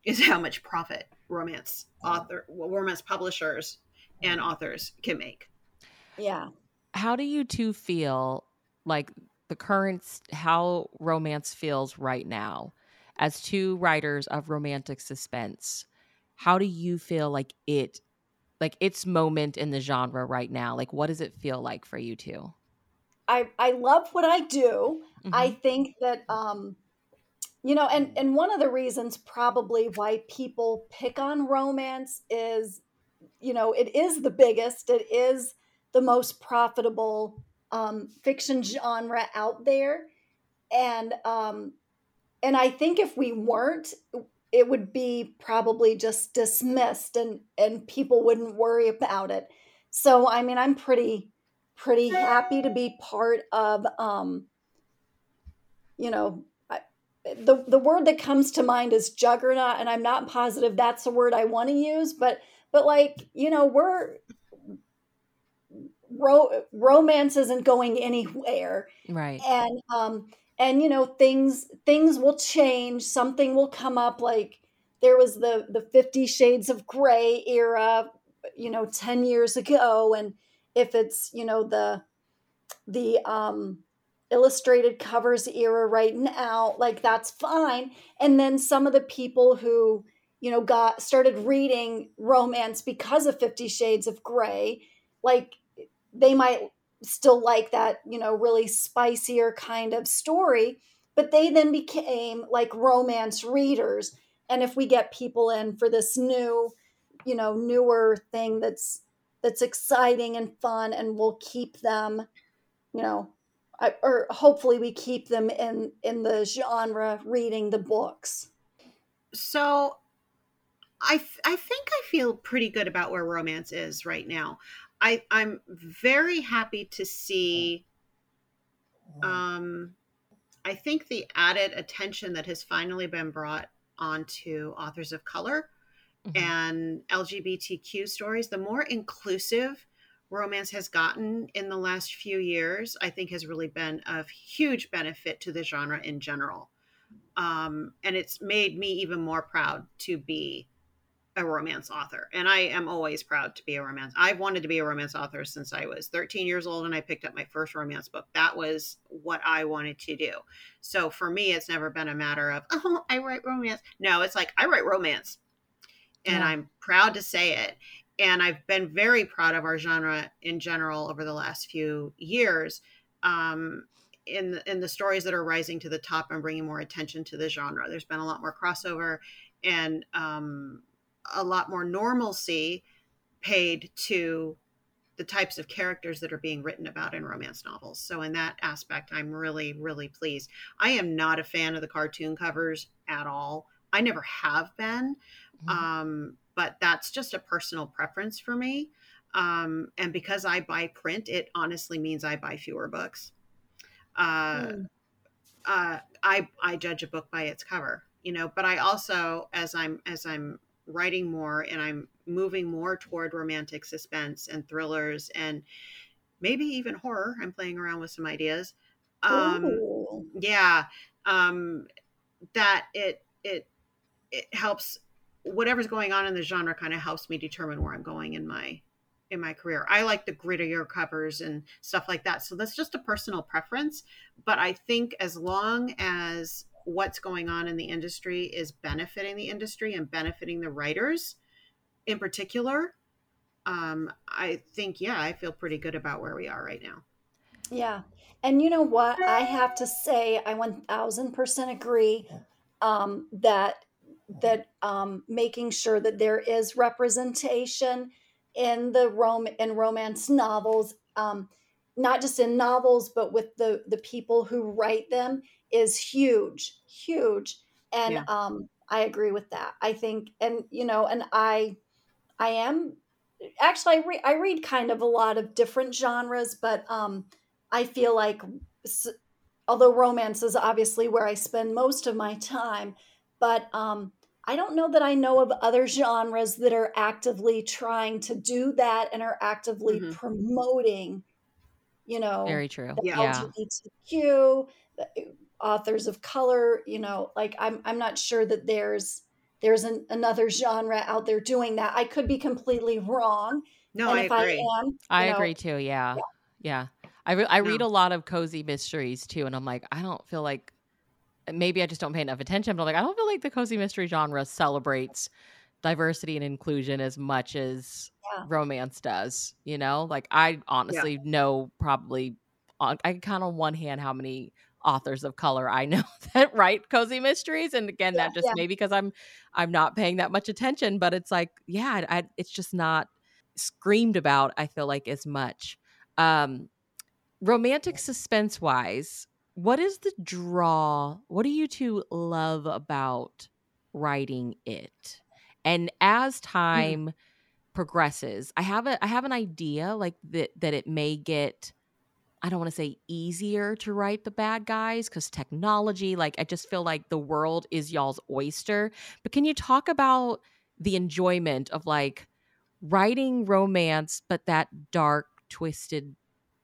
is how much profit romance author romance publishers and authors can make. Yeah. How do you two feel like the current how romance feels right now as two writers of romantic suspense? How do you feel like it like its moment in the genre right now? Like what does it feel like for you two? I, I love what I do. I Mhm. think that um you know and and one of the reasons probably why people pick on romance is you know it is the biggest it is the most profitable um fiction genre out there and um and I think if we weren't it would be probably just dismissed and and people wouldn't worry about it. So I mean I'm pretty pretty happy to be part of um you know I, the the word that comes to mind is juggernaut and i'm not positive that's the word i want to use but but like you know we're ro- romance isn't going anywhere Right. and um and you know things things will change something will come up like there was the the 50 shades of gray era you know 10 years ago and if it's you know the the um illustrated covers era right now like that's fine. And then some of the people who you know got started reading romance because of 50 shades of gray like they might still like that you know really spicier kind of story but they then became like romance readers. And if we get people in for this new you know newer thing that's that's exciting and fun and we'll keep them you know I, or hopefully we keep them in in the genre reading the books So I I think I feel pretty good about where romance is right now. I I'm very happy to see um I think the added attention that has finally been brought onto authors of color Mhm. and LGBTQ stories, the more inclusive romance has gotten in the last few years, I think has really been of huge benefit to the genre in general. Um, and it's made me even more proud to be a romance author. And I am always proud to be a romance. I've wanted to be a romance author since I was 13 years old and I picked up my first romance book. That was what I wanted to do. So for me, it's never been a matter of, oh, I write romance. No, it's like I write romance. And Yeah. I'm proud to say it. And I've been very proud of our genre in general over the last few years. Um, in the, in the stories that are rising to the top and bringing more attention to the genre, there's been a lot more crossover and um, a lot more normalcy paid to the types of characters that are being written about in romance novels. So in that aspect, I'm really, really pleased. I am not a fan of the cartoon covers at all. I never have been, Mhm. um, but that's just a personal preference for me. Um, and because I buy print, it honestly means I buy fewer books. Uh, Hmm. uh, I I judge a book by its cover, you know. But I also, as I'm as I'm writing more and I'm moving more toward romantic suspense and thrillers and maybe even horror. I'm playing around with some ideas. Um, Ooh. yeah, um, that it it it helps whatever's going on in the genre kind of helps me determine where I'm going in my in my career. I like the grittier covers and stuff like that. So that's just a personal preference, but I think as long as what's going on in the industry is benefiting the industry and benefiting the writers in particular, um, I think yeah, I feel pretty good about where we are right now. Yeah. And you know what? I have to say, I 1000% agree um, that that um, making sure that there is representation in the rom in romance novels, um, not just in novels, but with the the people who write them, is huge, huge. And Yeah. um, I agree with that. I think, and you know, and I I am actually I, re- I read kind of a lot of different genres, but um, I feel like s- although romance is obviously where I spend most of my time, but um, I don't know that I know of other genres that are actively trying to do that and are actively Mhm. promoting, you know, Very true. the Yeah. Yeah. LGBTQ, the uh, authors of color, you know, like I'm I'm not sure that there's there's an, another genre out there doing that. I could be completely wrong, No, and I if agree. I am, I know, agree too. Yeah. Yeah. I, re- I read a lot of cozy mysteries too. And I'm like, I don't feel like maybe I just don't pay enough attention, but I'm like, I don't feel like the cozy mystery genre celebrates diversity and inclusion as much as Yeah. romance does. You know, like I honestly know probably on, I can count on one hand how many authors of color I [LAUGHS] know that write cozy mysteries. And again, Yeah, that just yeah. maybe because I'm I'm not paying that much attention, but it's like, yeah, I, it's just not screamed about. I feel like as much. Um, romantic suspense wise, what is the draw? What do you two love about writing it? And as hmm. time progresses, I have a I have an idea like that that it may get I don't want to say easier to write the bad guys because technology, like I just feel like the world is y'all's oyster. But can you talk about the enjoyment of like writing romance, but that dark, twisted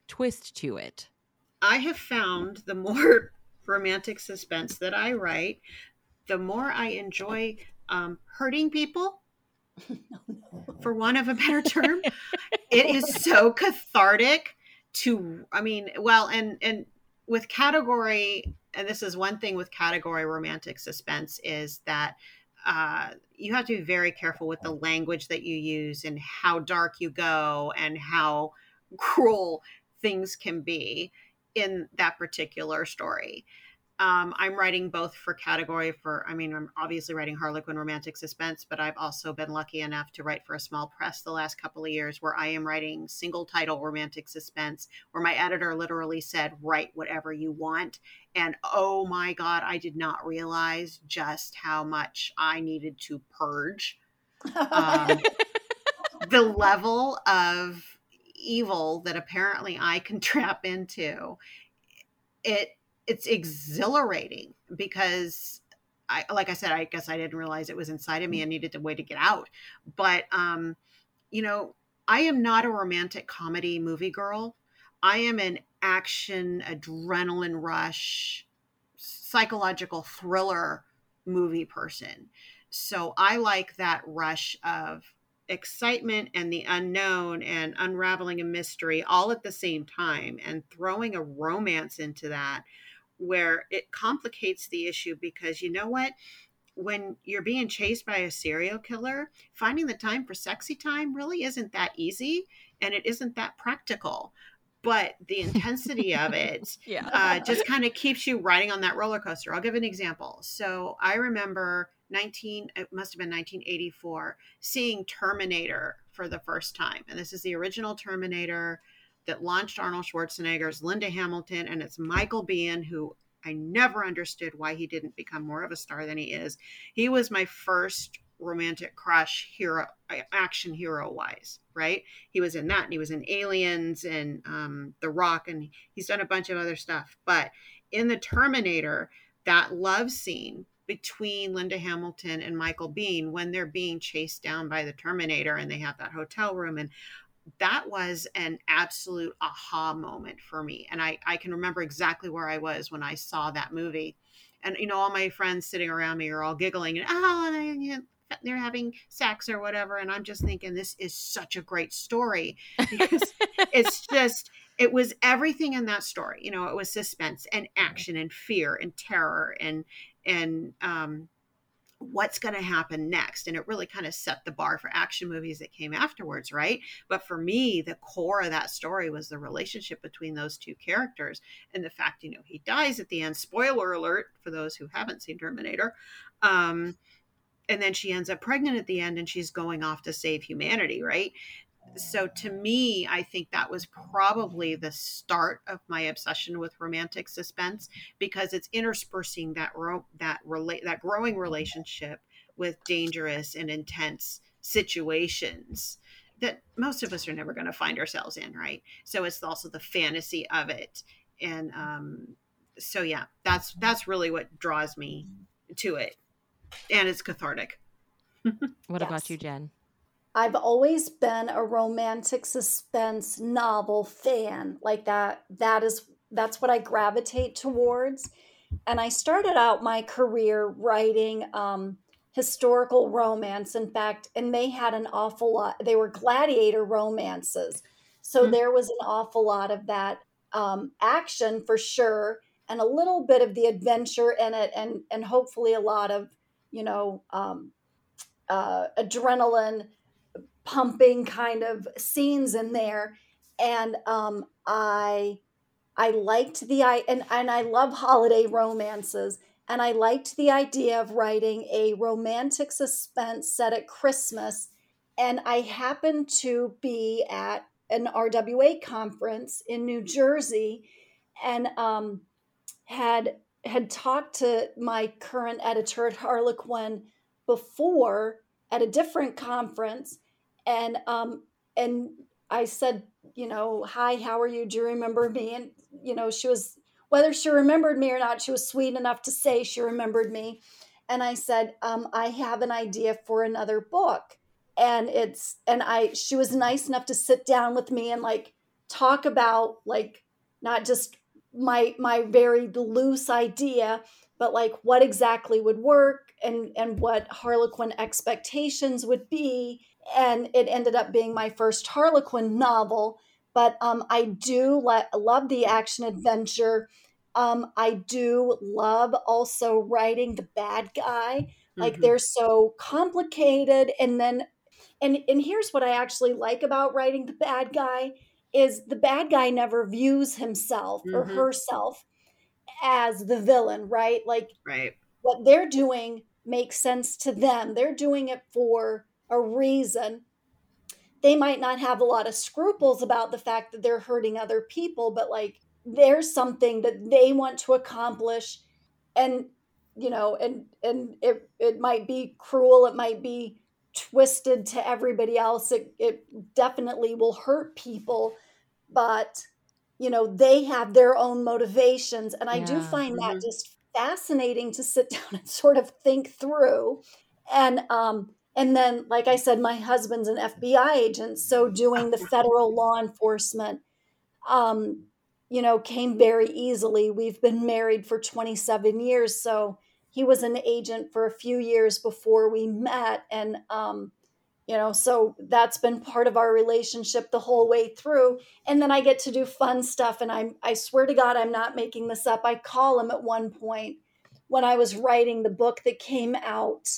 twist to it? I have found the more [LAUGHS] romantic suspense that I write, the more I enjoy um, hurting people, [LAUGHS] for want of a better [LAUGHS] term. it is so cathartic to, I mean, well, and and with category, and this is one thing with category romantic suspense is that uh, you have to be very careful with the language that you use and how dark you go and how cruel things can be in that particular story. Um, I'm writing both for category for, I mean, I'm obviously writing Harlequin romantic suspense, but I've also been lucky enough to write for a small press the last couple of years where I am writing single title romantic suspense, where my editor literally said, write whatever you want. And oh my God, I did not realize just how much I needed to purge [LAUGHS] um, the level of evil that apparently I can [LAUGHS] trap into. It it's exhilarating because I like I said, I guess I didn't realize it was inside of me and needed a way to get out. But um, you know, I am not a romantic comedy movie girl. I am an action, adrenaline rush, psychological thriller movie person. So I like that rush of excitement and the unknown and unraveling a mystery all at the same time and throwing a romance into that where it complicates the issue because you know what when you're being chased by a serial killer finding the time for sexy time really isn't that easy and it isn't that practical but the [LAUGHS] intensity of it Yeah. uh, just kind of keeps you riding on that roller coaster. I'll give an example. So I remember 19, it must have been 1984, seeing Terminator for the first time. And this is the original Terminator that launched Arnold Schwarzenegger's Linda Hamilton, and it's Michael Biehn, who I never understood why he didn't become more of a star than he is. He was my first romantic crush hero action hero wise right he was in that and he was in aliens and um, the rock and he's done a bunch of other stuff but in the terminator that love scene between Linda Hamilton and Michael Biehn when they're being chased down by the Terminator and they have that hotel room. And that was an absolute aha moment for me. And I, I can remember exactly where I was when I saw that movie. And, you know, all my friends sitting around me are all giggling and, oh, they're having sex or whatever. And I'm just thinking, this is such a great story because [LAUGHS] it's just, it was everything in that story. You know, it was suspense and action and fear and terror and, and, um, what's going to happen next and it really kind of set the bar for action movies that came afterwards right? But for me the core of that story was the relationship between those two characters and the fact you know he dies at the end spoiler alert for those who haven't seen terminator um and then she ends up pregnant at the end and she's going off to save humanity right so to me i think that was probably the start of my obsession with romantic suspense because it's interspersing that ro- that relate that growing relationship with dangerous and intense situations that most of us are never going to find ourselves in right? So it's also the fantasy of it. And um so yeah that's that's really what draws me to it. And it's cathartic. [LAUGHS] What yes. about you jen I've always been a romantic suspense novel fan. Like that that is that's what I gravitate towards. And I started out my career writing um, historical romance. In fact, and they had an awful lot. They were gladiator romances, so mm-hmm. there was an awful lot of that um, action for sure, and a little bit of the adventure in it, and and hopefully a lot of you know um, uh, adrenaline pumping kind of scenes in there. And um, i i liked the i and, and i love holiday romances. And i liked the idea of writing a romantic suspense set at christmas. And i happened to be at an rwa conference in new jersey and um, had had talked to my current editor at harlequin before at a different conference and um and I said, you know, hi, how are you? Do you remember me? And you know, she was whether she remembered me or not, she was sweet enough to say she remembered me. And I said, um, I have an idea for another book. And it's and I she was nice enough to sit down with me and like talk about like not just my my very loose idea, but like what exactly would work and and what Harlequin expectations would be and it ended up being my first Harlequin novel. But um, I do le- love the action adventure. Um, I do love also writing the bad guy. Like mm-hmm. they're so complicated, and then, and and here's what I actually like about writing the bad guy is the bad guy never views himself mm-hmm. or herself as the villain, right? Like, right. what they're doing makes sense to them. They're doing it for a reason. They might not have a lot of scruples about the fact that they're hurting other people, but like there's something that they want to accomplish and you know and and it it might be cruel it might be twisted to everybody else it, it definitely will hurt people but you know they have their own motivations and i yeah. do find mm-hmm. that just fascinating to sit [LAUGHS] down and sort of think through and um and then, like I said, my husband's an FBI agent. So doing the federal law enforcement, um, you know, came very easily. We've been married for 27 years. So he was an agent for a few years before we met. And, um, you know, so that's been part of our relationship the whole way through. And then I get to do fun stuff. And I'm, I swear to God, I'm not making this up. I call him at one point when I was writing the book that came out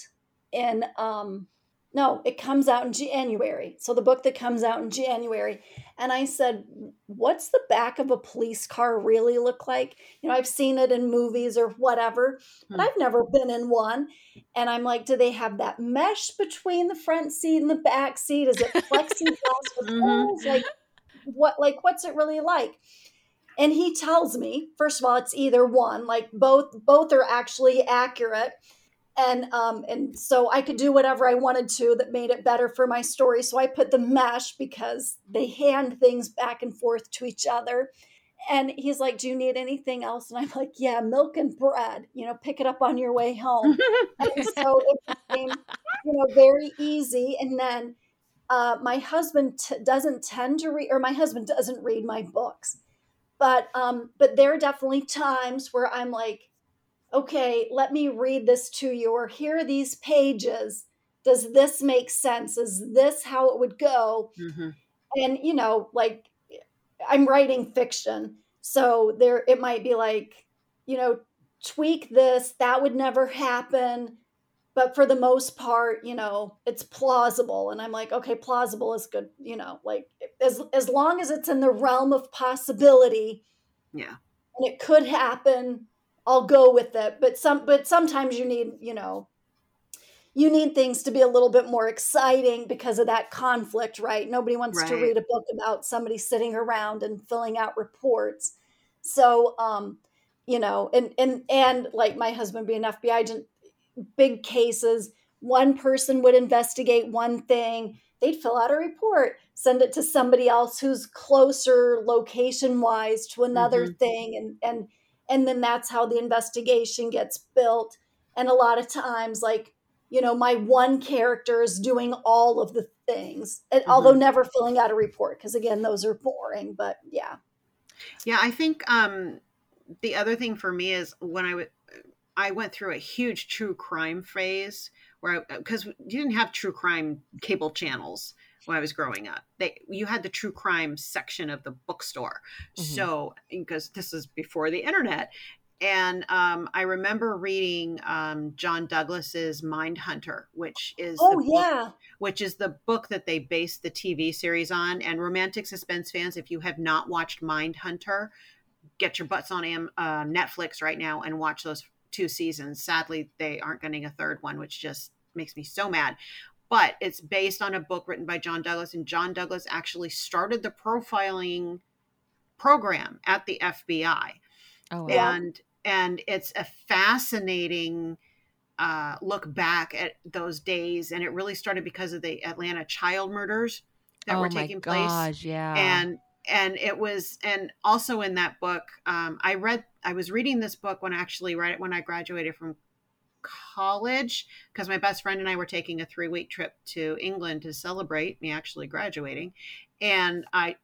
in um no it comes out in january. So the book that comes out in january. And i said what's the back of a police car really look like? You know i've seen it in movies or whatever but hmm. i've never been in one. And i'm like do they have that mesh between the front seat and the back seat? Is it plexiglass with mm-hmm. holes? Like what like what's it really like? And he tells me first of all it's either one like both both are actually accurate and um, and so I could do whatever I wanted to that made it better for my story. So I put the mesh because they hand things back and forth to each other, and he's like, "Do you need anything else?" And I'm like, "Yeah, milk and bread. You know, pick it up on your way home." [LAUGHS] and so it became, you know, very easy. And then uh, my husband t- doesn't tend to read, or my husband doesn't read my books, but um, but there are definitely times where I'm like, "Okay, let me read this to you," or "Here are these pages. Does this make sense? Is this how it would go?" Mm-hmm. And you know, like I'm writing fiction. So there it might be like, you know, tweak this, that would never happen. But for the most part, you know, it's plausible. And I'm like, okay, plausible is good, you know, like as as long as it's in the realm of possibility. Yeah. And it could happen, I'll go with it. But some but sometimes you need, you know, you need things to be a little bit more exciting because of that conflict, right? Nobody wants right. to read a book about somebody sitting around and filling out reports. So, um, you know, and and and like my husband being FBI agent, big cases, one person would investigate one thing, they'd fill out a report, send it to somebody else who's closer location wise to another mm-hmm. thing, and and and then that's how the investigation gets built. And a lot of times, like you know, my one character is doing all of the things, and, mm-hmm. although never filling out a report, because again, those are boring. But yeah, yeah, I think um, the other thing for me is when I would. I went through a huge true crime phase where because you didn't have true crime cable channels when I was growing up. They you had the true crime section of the bookstore. Mm-hmm. So because this is before the internet, and um, I remember reading um, John Douglas's Mindhunter, which is oh yeah, book, which is the book that they based the TV series on. And romantic suspense fans, if you have not watched Mind Hunter, get your butts on uh, Netflix right now and watch those two seasons. Sadly, they aren't getting a third one, which just makes me so mad. But it's based on a book written by John Douglas, and John Douglas actually started the profiling program at the FBI. Oh, wow. and and it's a fascinating uh, look back at those days and it really started because of the atlanta child murders that oh were taking place yeah and and it was and also in that book um, i read i was reading this book when actually right when i graduated from college because my best friend and i were taking a three week trip to england to celebrate me actually graduating and i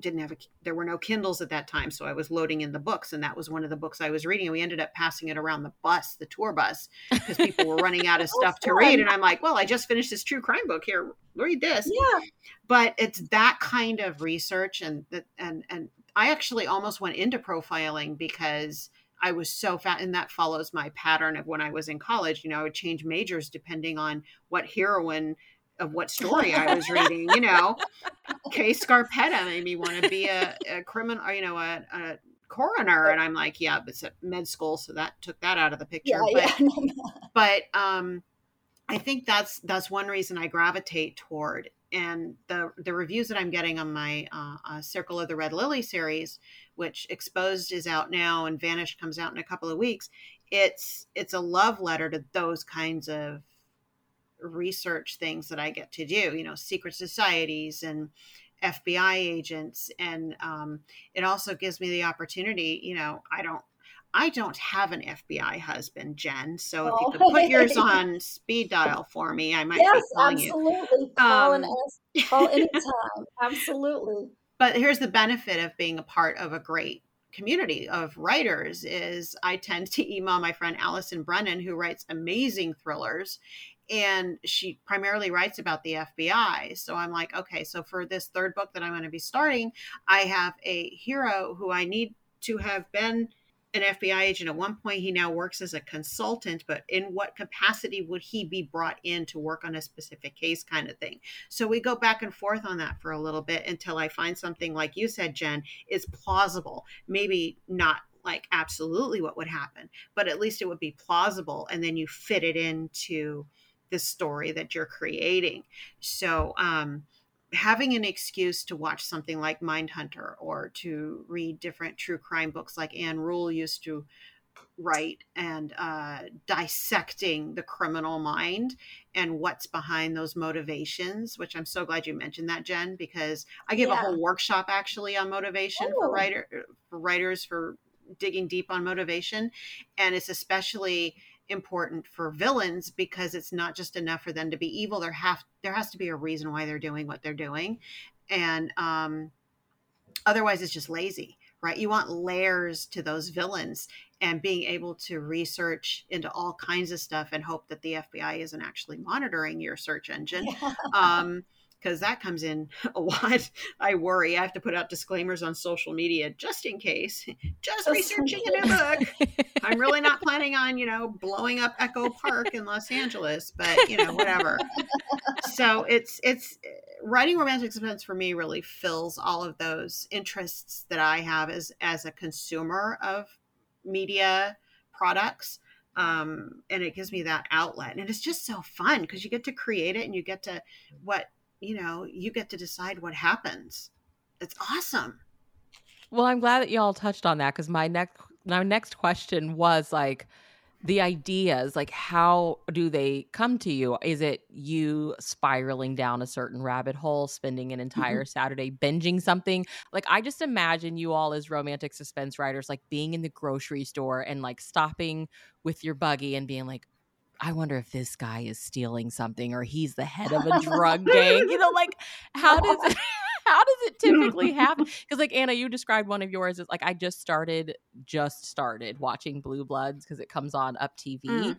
didn't have a there were no kindles at that time so i was loading in the books and that was one of the books i was reading and we ended up passing it around the bus the tour bus because people were running out of [LAUGHS] stuff to read and i'm like well i just finished this true crime book here read this. Yeah. But it's that kind of research and that and and i actually almost went into profiling because I was so fat, and that follows my pattern of when I was in college. You know, I would change majors depending on what heroine of what story I was reading. You know, [LAUGHS] Kay Scarpetta made me want to be a, a criminal, you know, a, a, coroner, and I'm like, yeah, but it's a med school, so that took that out of the picture. Yeah, but, yeah. [LAUGHS] but um, I think that's that's one reason I gravitate toward. And the the reviews that I'm getting on my uh, uh, Circle of the Red Lily series, which Exposed is out now and Vanished comes out in a couple of weeks, it's it's a love letter to those kinds of research things that I get to do, you know, secret societies and FBI agents. And um, it also gives me the opportunity, you know, I don't. I don't have an FBI husband, Jen. So if you could put yours on speed dial for me, I might yes, absolutely. You. Call um, [LAUGHS] call anytime. absolutely. But here's the benefit of being a part of a great community of writers is I tend to email my friend Allison Brennan, who writes amazing thrillers and she primarily writes about the FBI. So I'm like, okay, so for this third book that I'm going to be starting, I have a hero who I need to have been an FBI agent at one point. He now works as a consultant, but in what capacity would he be brought in to work on a specific case, kind of thing? So we go back and forth on that for a little bit until I find something like you said, Jen, is plausible. Maybe not like absolutely what would happen, but at least it would be plausible. And then you fit it into the story that you're creating. So, um, having an excuse to watch something like Mindhunter or to read different true crime books like Ann Rule used to write and uh, dissecting the criminal mind and what's behind those motivations which i'm so glad you mentioned that jen because i gave yeah. a whole workshop actually on motivation oh. for writer for writers for digging deep on motivation and it's especially important for villains because it's not just enough for them to be evil there have there has to be a reason why they're doing what they're doing and um otherwise it's just lazy right you want layers to those villains and being able to research into all kinds of stuff and hope that the FBI isn't actually monitoring your search engine. Yeah. Um, because that comes in [LAUGHS] a lot. I worry. I have to put out disclaimers on social media just in case. [LAUGHS] Just researching a new book. I'm really not planning on, you know, blowing up Echo Park in Los Angeles, but you know, whatever. so it's it's writing romantic suspense for me really fills all of those interests that I have as as a consumer of media products um, and it gives me that outlet and it's just so fun because you get to create it and you get to what you know you get to decide what happens it's awesome well i'm glad that y'all touched on that because my next my next question was like the ideas like how do they come to you is it you spiraling down a certain rabbit hole spending an mm-hmm. entire mm-hmm. saturday binging something like i just imagine you all as romantic suspense writers like being in the grocery store and like stopping with your buggy and being like I wonder if this guy is stealing something or he's the head of a drug gang. You know, like [LAUGHS] how does it [LAUGHS] how does it typically happen? [LAUGHS] Because like Anna, you described one of yours as like I just started, just started watching Blue Bloods because it comes on Up TV, mm.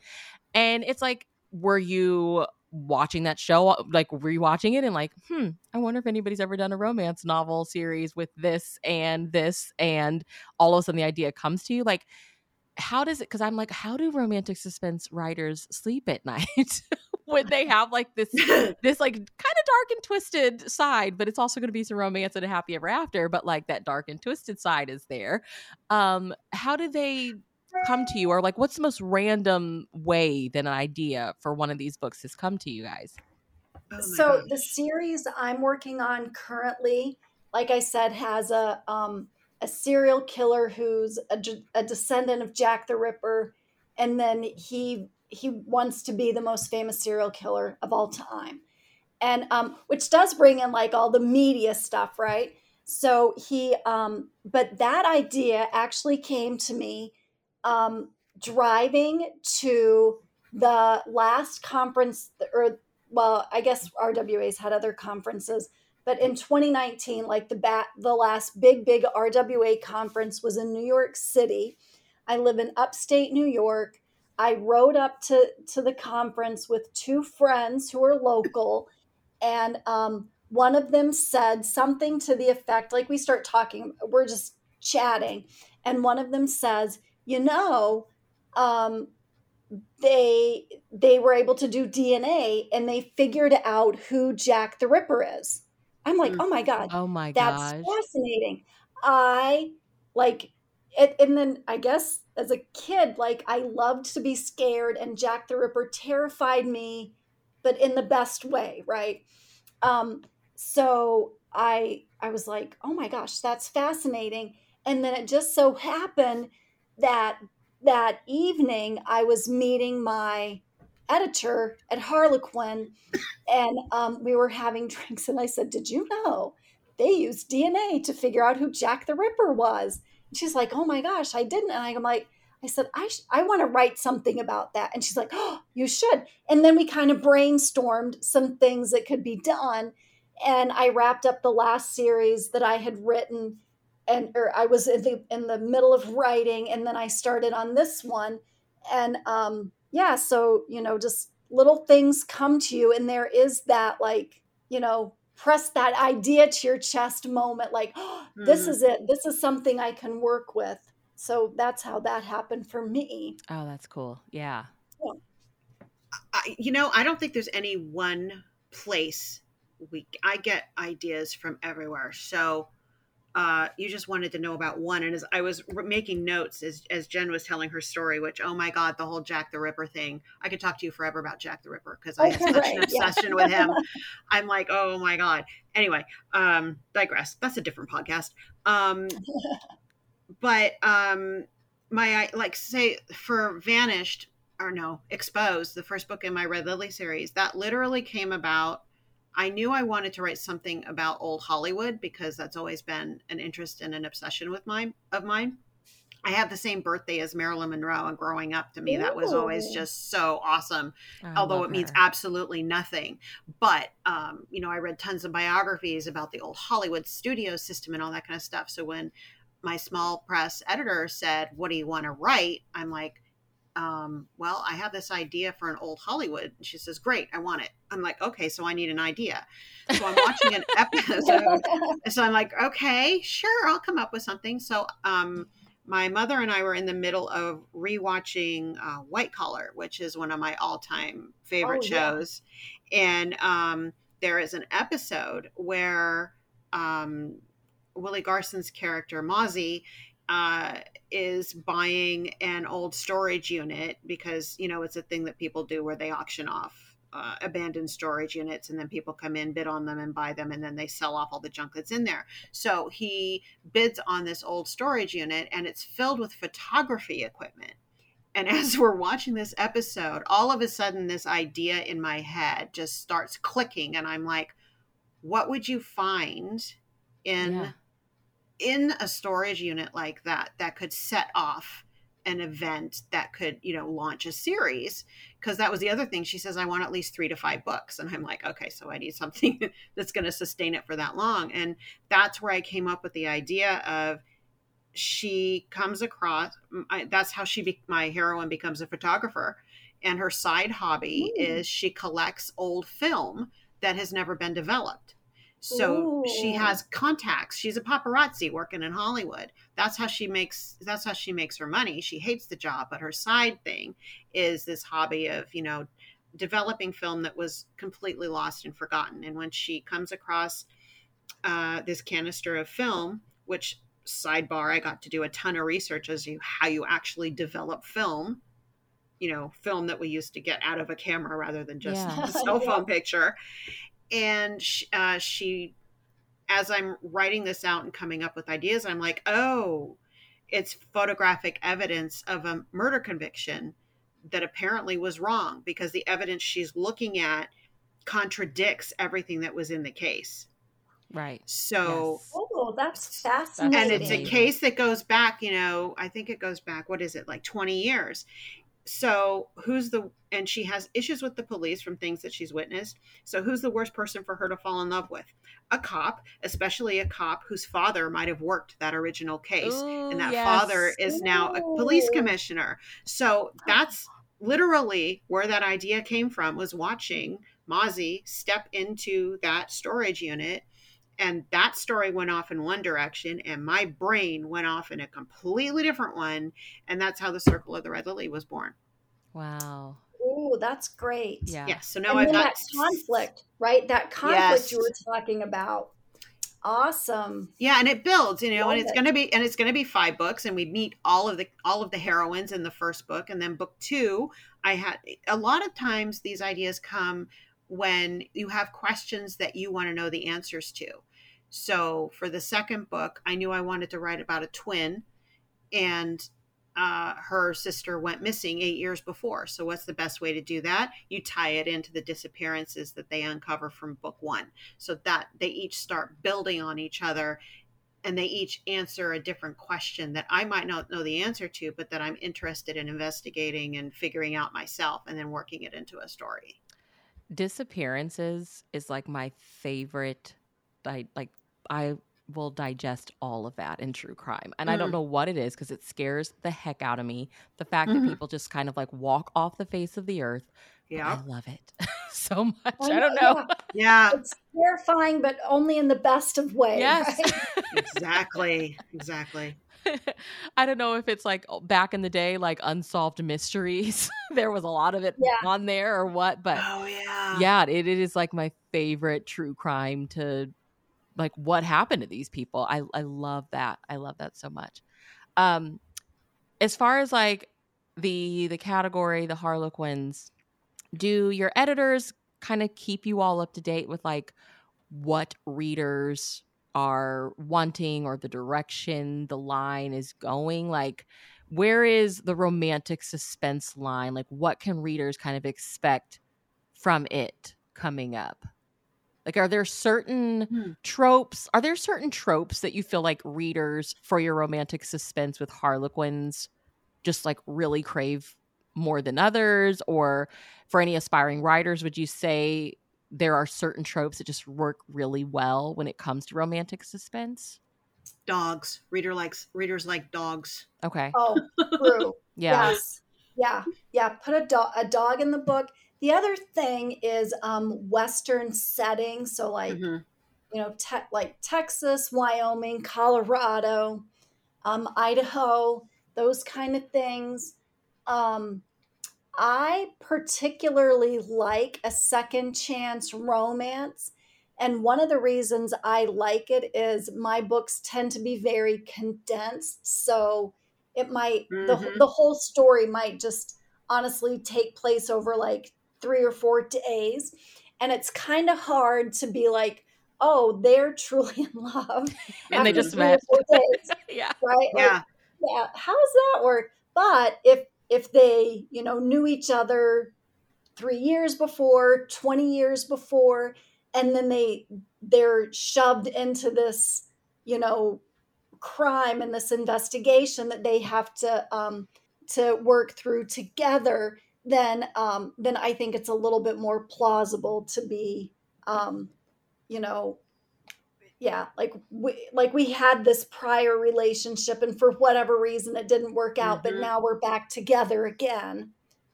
and it's like, were you watching that show uh, like rewatching it and like hmm i wonder if anybody's ever done a romance novel series with this and this and all of a sudden the idea comes to you like how does it because i'm like how do romantic suspense writers sleep at [LAUGHS] night when they have like this [LAUGHS] this like kind of dark and twisted side but it's also going to be some romance and a happy ever after but like that dark and twisted side is there. Um how do they come to you? Or like what's the most random way that an idea for one of these books has come to you guys? Oh so gosh. the series i'm working on currently like i said has a um a serial killer who's a, a descendant of jack the ripper and then he he wants to be the most famous serial killer of all time. And um, which does bring in like all the media stuff right? So he um, but that idea actually came to me um, driving to the last conference or well i guess rwa's had other conferences but in 2019 like the bat the last big big rwa conference was in new york city i live in upstate new york I rode up to, to the conference with two friends who are local, and um, one of them said something to the effect like, we start talking, we're just chatting, and one of them says, You know, um, they they were able to do DNA and they figured out who Jack the Ripper is. I'm like, oh my god, oh my god, that's fascinating. I like it, and then I guess as a kid, like I loved to be scared, and Jack the Ripper terrified me, but in the best way, right? Um, so I I was like, oh my gosh, that's fascinating. And then it just so happened that that evening I was meeting my editor at Harlequin, and um, we were having [LAUGHS] drinks, and I said, "Did you know they used DNA to figure out who Jack the Ripper was?" she's like, oh my gosh, I didn't. And I'm like, I said, I, sh- I want to write something about that. And she's like, oh, you should. And then we kind of brainstormed some things that could be done. And I wrapped up the last series that I had written and or I was in the in the middle of writing and then I started on this one. And um yeah, so you know, just little things come to you and there is that like, you know, press that idea to your chest moment like oh, [GASPS] this mm. is it this is something i can work with. So that's how that happened for me. Oh that's cool. Yeah, yeah. I, you know i don't think there's any one place we i get ideas from everywhere. So uh, you just wanted to know about one. And as I was making notes as, as Jen was telling her story, which, oh my God, the whole Jack the Ripper thing, I could talk to you forever about Jack the Ripper because I [LAUGHS] have such right, an obsession yeah. with him. I'm like, oh my God. Anyway, um, digress. That's a different podcast. Um, [LAUGHS] but um, my like say for Vanished or no Exposed, the first book in my Red Lily series, that literally came about. I knew I wanted to write something about old Hollywood because that's always been an interest and an obsession with mine of mine. I have the same birthday as Marilyn Monroe, and growing up to me, that was always just so awesome. I although it means absolutely nothing. But, um, you know, I read tons of biographies about the old Hollywood studio system and all that kind of stuff. So when my small press editor said, What do you want to write? I'm like, um, well, I have this idea for an old Hollywood. And she says, Great, I want it. I'm like, Okay, so I need an idea. So I'm watching an [LAUGHS] episode. so I'm like, Okay, sure, I'll come up with something. So, um, my mother and I were in the middle of rewatching uh, White Collar, which is one of my all-time favorite oh, shows, yeah. and um, there is an episode where um, Willie Garson's character Mozzie uh, is buying an old storage unit because you know it's a thing that people do where they auction off uh, abandoned storage units and then people come in bid on them and buy them and then they sell off all the junk that's in there so he bids on this old storage unit and it's filled with photography equipment and [LAUGHS] as we're watching this episode all of a sudden this idea in my head just starts clicking and i'm like what would you find in yeah. In a storage unit like that that could set off an event that could you know launch a series because that was the other thing. She says i want at least three to five books. And i'm like okay so i need something [LAUGHS] that's going to sustain it for that long. And that's where i came up with the idea of she comes across I, that's how she be, my heroine becomes a photographer. And her side hobby Ooh. is she collects old film that has never been developed so Ooh. she has contacts. She's a paparazzi working in Hollywood. That's how she makes that's how she makes her money. She hates the job, but her side thing is this hobby of, you know, developing film that was completely lost and forgotten. And when she comes across uh, this canister of film, which sidebar, I got to do a ton of research as to how you actually develop film. You know, film that we used to get out of a camera rather than just yeah. [LAUGHS] a cell phone yeah. picture and she, uh, she as i'm writing this out and coming up with ideas i'm like oh it's photographic evidence of a murder conviction that apparently was wrong because the evidence she's looking at contradicts everything that was in the case. Right. So yes. oh that's fascinating. And it's a case that goes back you know i think it goes back what is it like 20 years so who's the and she has issues with the police from things that she's witnessed. So who's the worst person for her to fall in love with? A cop especially a cop whose father might have worked that original case. Ooh, and that yes. father is now a police commissioner. So that's literally where that idea came from was watching Mozzie step into that storage unit and that story went off in one direction and my brain went off in a completely different one and that's how the circle of the red lily was born. Wow. Oh that's great. Yeah. Yeah so now i've got that conflict right? That conflict yes. you were talking about. Awesome. Yeah and it builds you know Love and it's it. going to be and it's going to be five books and we meet all of the all of the heroines in the first book and then book two i had a lot of times these ideas come when you have questions that you want to know the answers to. So for the second book, I knew I wanted to write about a twin, and uh, her sister went missing eight years before. So what's the best way to do that? You tie it into the disappearances that they uncover from book one, so that they each start building on each other. And they each answer a different question that I might not know the answer to, but that I'm interested in investigating and figuring out myself and then working it into a story disappearances is like my favorite I like I will digest all of that in true crime. And mm. I don't mm. know what it is because it scares the heck out of me. The fact mm-hmm. that people just kind of like walk off the face of the earth. Yeah. I love it [LAUGHS] so much. I, I don't know. Yeah. It's terrifying, but only in the best of ways. Yes. Right? [LAUGHS] exactly. Exactly. [LAUGHS] I don't know if it's like back in the day, like unsolved mysteries. there was a lot of it yeah. on there or what, but oh yeah, yeah, it, it is like my favorite true crime to like what happened to these people. I I love that. I love that so much. Um, as far as like the the category, the Harlequins, do your editors kind of keep you all up to date with like what readers are wanting or the direction the line is going like where is the romantic suspense line? Like, what can readers kind of expect from it coming up? Like, are there certain Hmm. tropes? Are there certain tropes that you feel like readers for your romantic suspense with Harlequins just like really crave more than others? Or for any aspiring writers, would you say there are certain tropes that just work really well when it comes to romantic suspense? Dogs. Reader likes readers like dogs. Okay. Oh, true. [LAUGHS] Yeah. Yes. Yeah. Yeah. Put a dog a dog in the book. The other thing is um Western setting. So like, Mhm. you know, te- like Texas, Wyoming, Colorado, um, Idaho, those kind of things. Um, I particularly like a second chance romance. And one of the reasons I like it is my books tend to be very condensed. So it might, the, Mhm. the whole story might just honestly take place over like three or four days. And it's kind of hard to be like, oh, they're [LAUGHS] truly in love. And they just met. days, [LAUGHS] yeah. right? Like, Yeah. yeah how does that work but if if they you know knew each other three years before 20 years before and then they they're shoved into this you know crime and this investigation that they have to um to work through together then um then i think it's a little bit more plausible to be um you know yeah like we like we had this prior relationship and for whatever reason it didn't work out but Mhm. now we're back together again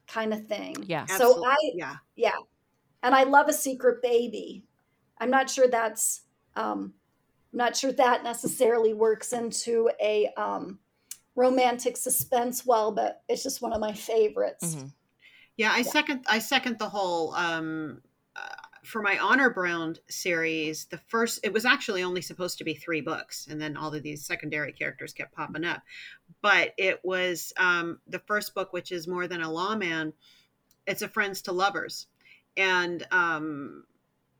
kind of thing Yeah. so Absolutely. i yeah. yeah and i love a secret baby i'm not sure that's um i'm not sure that necessarily works into a um romantic suspense well but it's just one of my favorites Mhm. Yeah, I second I second the whole um uh, for my honor brown series, the first it was actually only supposed to be 3 books and then all of these secondary characters kept popping up. But it was um the first book which is more than a lawman, it's a friends to lovers. And um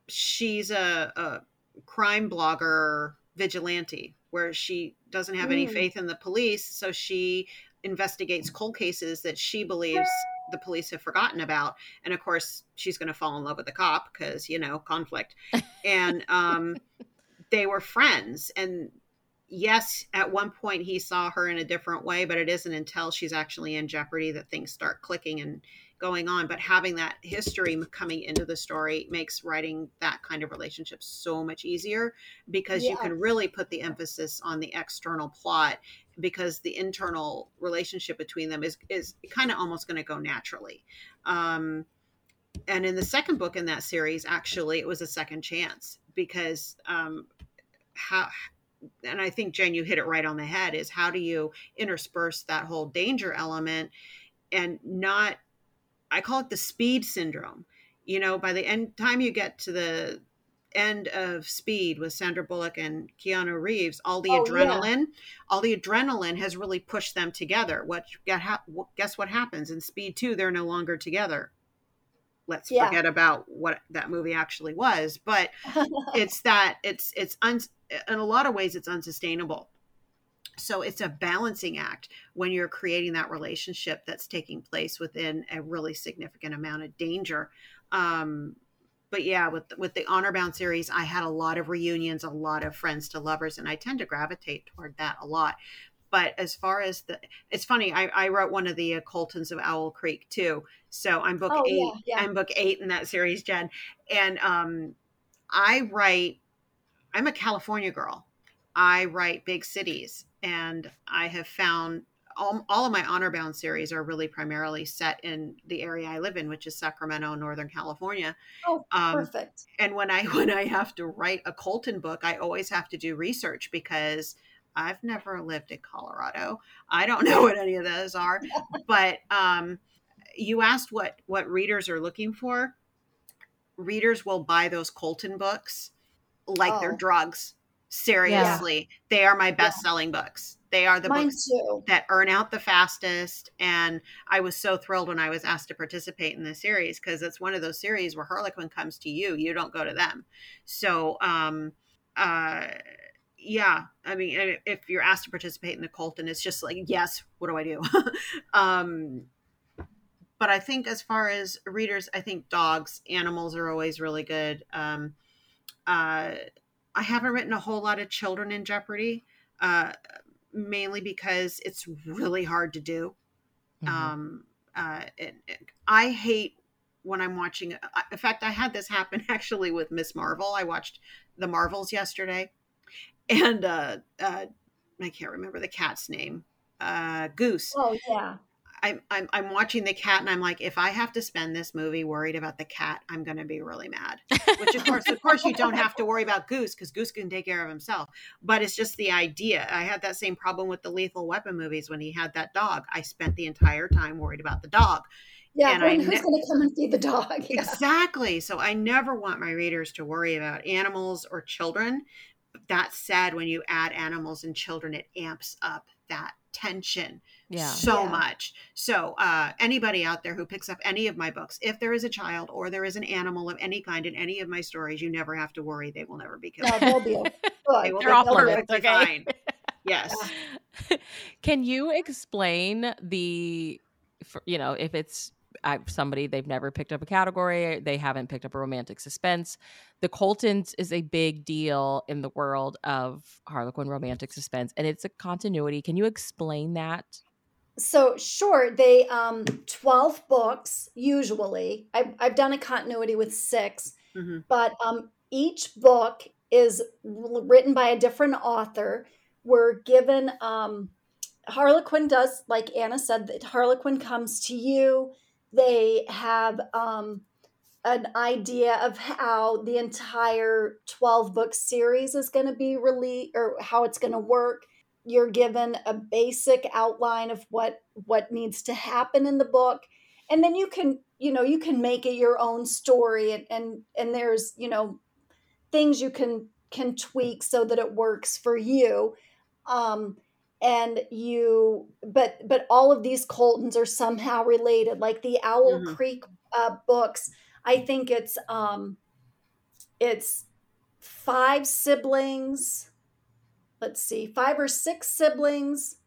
she's a, a crime blogger vigilante where she doesn't have any Mm. faith in the police, so she investigates cold cases that she believes the police have forgotten about. And of course she's going to fall in love with the cop because you know conflict. [LAUGHS] And um they were friends. And yes at one point he saw her in a different way but it isn't until she's actually in jeopardy that things start clicking and going on. But having that history coming into the story makes writing that kind of relationship so much easier because you can really put the emphasis on the external plot because the internal relationship between them is is kind of almost going to go naturally. Um and in the second book in that series actually it was a second chance because um how and i think jen you hit it right on the head is how do you intersperse that whole danger element and not i call it the speed syndrome. You know by the end time you get to the end of speed with sandra bullock and keanu reeves all the Oh, yeah. adrenaline all the adrenaline has really pushed them together. What guess what happens? In speed 2 they're no longer together. Let's Yeah. forget about what that movie actually was but [LAUGHS] it's that it's it's un, in a lot of ways it's unsustainable. So it's a balancing act when you're creating that relationship that's taking place within a really significant amount of danger. Um but yeah with with the honor bound series i had a lot of reunions a lot of friends to lovers and i tend to gravitate toward that a lot. But as far as the it's funny i, I wrote one of the uh, coltons of owl creek too. So i'm book Oh, eight yeah, yeah. i'm book eight in that series jen. And um i write i'm a california girl. I write big cities and i have found all, all of my honor bound series are really primarily set in the area i live in which is sacramento northern california. Oh um, perfect. and when i [LAUGHS] when i have to write a colton book i always have to do research because i've never lived in colorado. I don't [LAUGHS] know what any of those are. But um you asked what what readers are looking for. Readers will buy those colton books like they're Oh. drugs. Seriously. They are my best selling books they are the mine books too that earn out the fastest. And I was so thrilled when I was asked to participate in this series because it's one of those series where Harlequin comes to you, you don't go to them. So, um, uh, yeah, I mean, if you're asked to participate in the cult, and it's just like, yes, what do I do? [LAUGHS] um, but I think as far as readers, I think dogs, animals are always really good. Um, uh, I haven't written a whole lot of children in jeopardy, uh, mainly because it's really hard to do. Mm-hmm. Um, uh, it, it, I hate when I'm watching. In fact, I had this happen [LAUGHS] actually with Miss Marvel. I watched the Marvels yesterday, and uh, uh, I can't remember the cat's name. Uh, Goose. Oh yeah. I'm, I'm I'm watching the cat and I'm like, if I have to spend this movie worried about the cat, I'm going to be really mad. Which of course, of course, you don't have to worry about Goose because Goose can take care of himself. But it's just the idea. I had that same problem with the Lethal Weapon movies when he had that dog. I spent the entire time worried about the dog. Yeah, and when, who's ne- going to come and feed the dog? [LAUGHS] Yeah. Exactly. So I never want my readers to worry about animals or children. That said, when you add animals and children, it amps up that tension yeah. so yeah. much. So uh, anybody out there who picks up any of my books, if there is a child or there is an animal of any kind in any of my stories, you never have to worry; they will never be killed. No, they'll be. [LAUGHS] they will They're be perfectly okay. fine. Yes. [LAUGHS] Can you explain the, you know, if it's somebody they've never picked up a category they haven't picked up a romantic suspense the coltons is a big deal in the world of harlequin romantic suspense and it's a continuity can you explain that so short they um 12 books usually. I've, I've done a continuity with 6 mm-hmm. but um each book is written by a different author. We're given um harlequin does like anna said that harlequin comes to you. They have um, an idea of how the entire 12 book series is going to be released or how it's going to work you're given a basic outline of what what needs to happen in the book and then you can you know you can make it your own story and and, and there's you know things you can can tweak so that it works for you um and you but but all of these coltons are somehow related like the owl mm-hmm. creek uh, books i think it's um it's five siblings let's see five or six siblings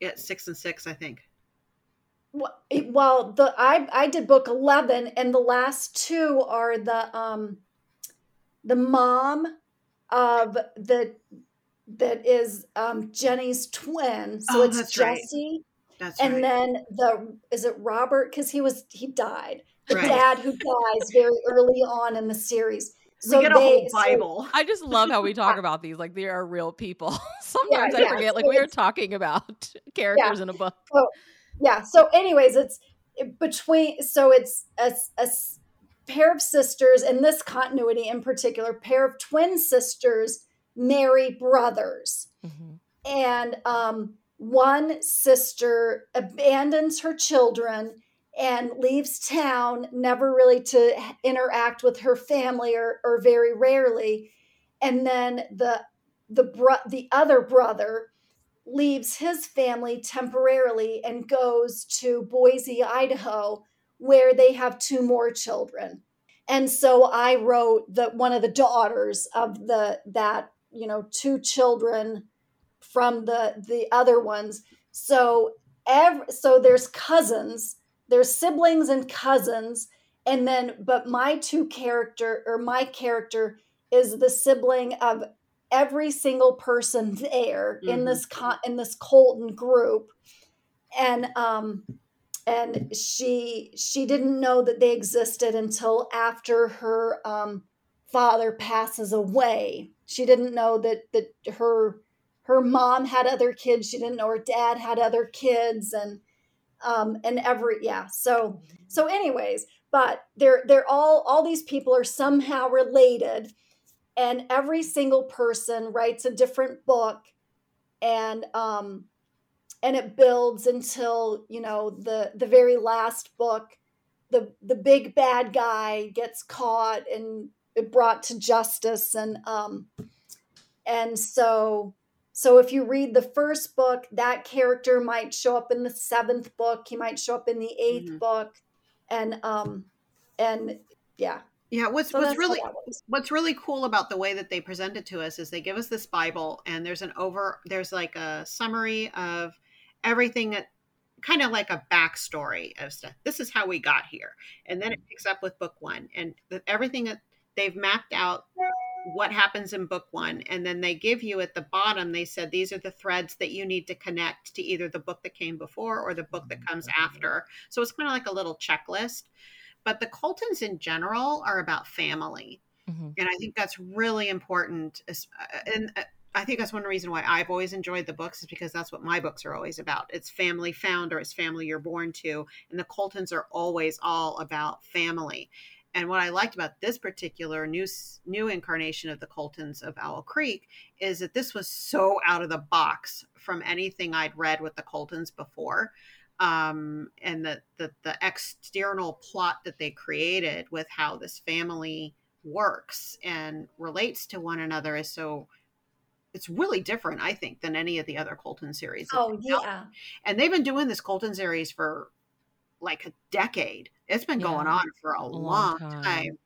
yeah six and six i think well the i i did book 11 and the last two are the um the mom of the that is um, Jenny's twin. So oh, it's Jesse. Right. That's and right. then the is it Robert because he was he died. The right. dad who dies very early on in the series. So we get a they, whole Bible. So, I just love how we talk [LAUGHS] about these like they are real people. [LAUGHS] Sometimes yeah, I yeah. forget like so we are talking about [LAUGHS] characters yeah. in a book. So, yeah. So, anyways, it's between. So it's a, a pair of sisters in this continuity in particular, pair of twin sisters marry brothers. Mm-hmm. And um, one sister abandons her children and leaves town, never really to interact with her family or, or very rarely. And then the the bro- the other brother leaves his family temporarily and goes to Boise, Idaho, where they have two more children. And so I wrote that one of the daughters of the that you know two children from the the other ones so every so there's cousins there's siblings and cousins and then but my two character or my character is the sibling of every single person there mm-hmm. in this con- in this colton group. And um and she she didn't know that they existed until after her um father passes away. She didn't know that that her her mom had other kids. She didn't know her dad had other kids. And um and every yeah so so anyways but they're they're all all these people are somehow related and every single person writes a different book and um and it builds until you know the the very last book the the big bad guy gets caught and it brought to justice and um and so so if you read the first book that character might show up in the seventh book he might show up in the 8th mm-hmm. book and um and yeah Yeah, what's So what's really what's really cool about the way that they present it to us is they give us this Bible and there's an over there's like a summary of everything that kind of like a backstory of stuff. This is how we got here, and then it picks up with book one and the, everything that they've mapped out what happens in book one and then they give you at the bottom they said these are the threads that you need to connect to either the book that came before or the book that comes after. So it's kind of like a little checklist. But the coltons in general are about family. Mhm. and i think that's really important uh, and uh, i think that's one reason why i've always enjoyed the books is because that's what my books are always about. It's family found or it's family you're born to and the coltons are always all about family and what I liked about this particular new new incarnation of the Coltons of Owl Creek is that this was so out of the box from anything I'd read with the Coltons before, um, and the, the the external plot that they created with how this family works and relates to one another is so. It's really different, I think, than any of the other Colton series. Oh yeah. And they've been doing this Colton series for like a decade. It's been going on for a, long long, time. time.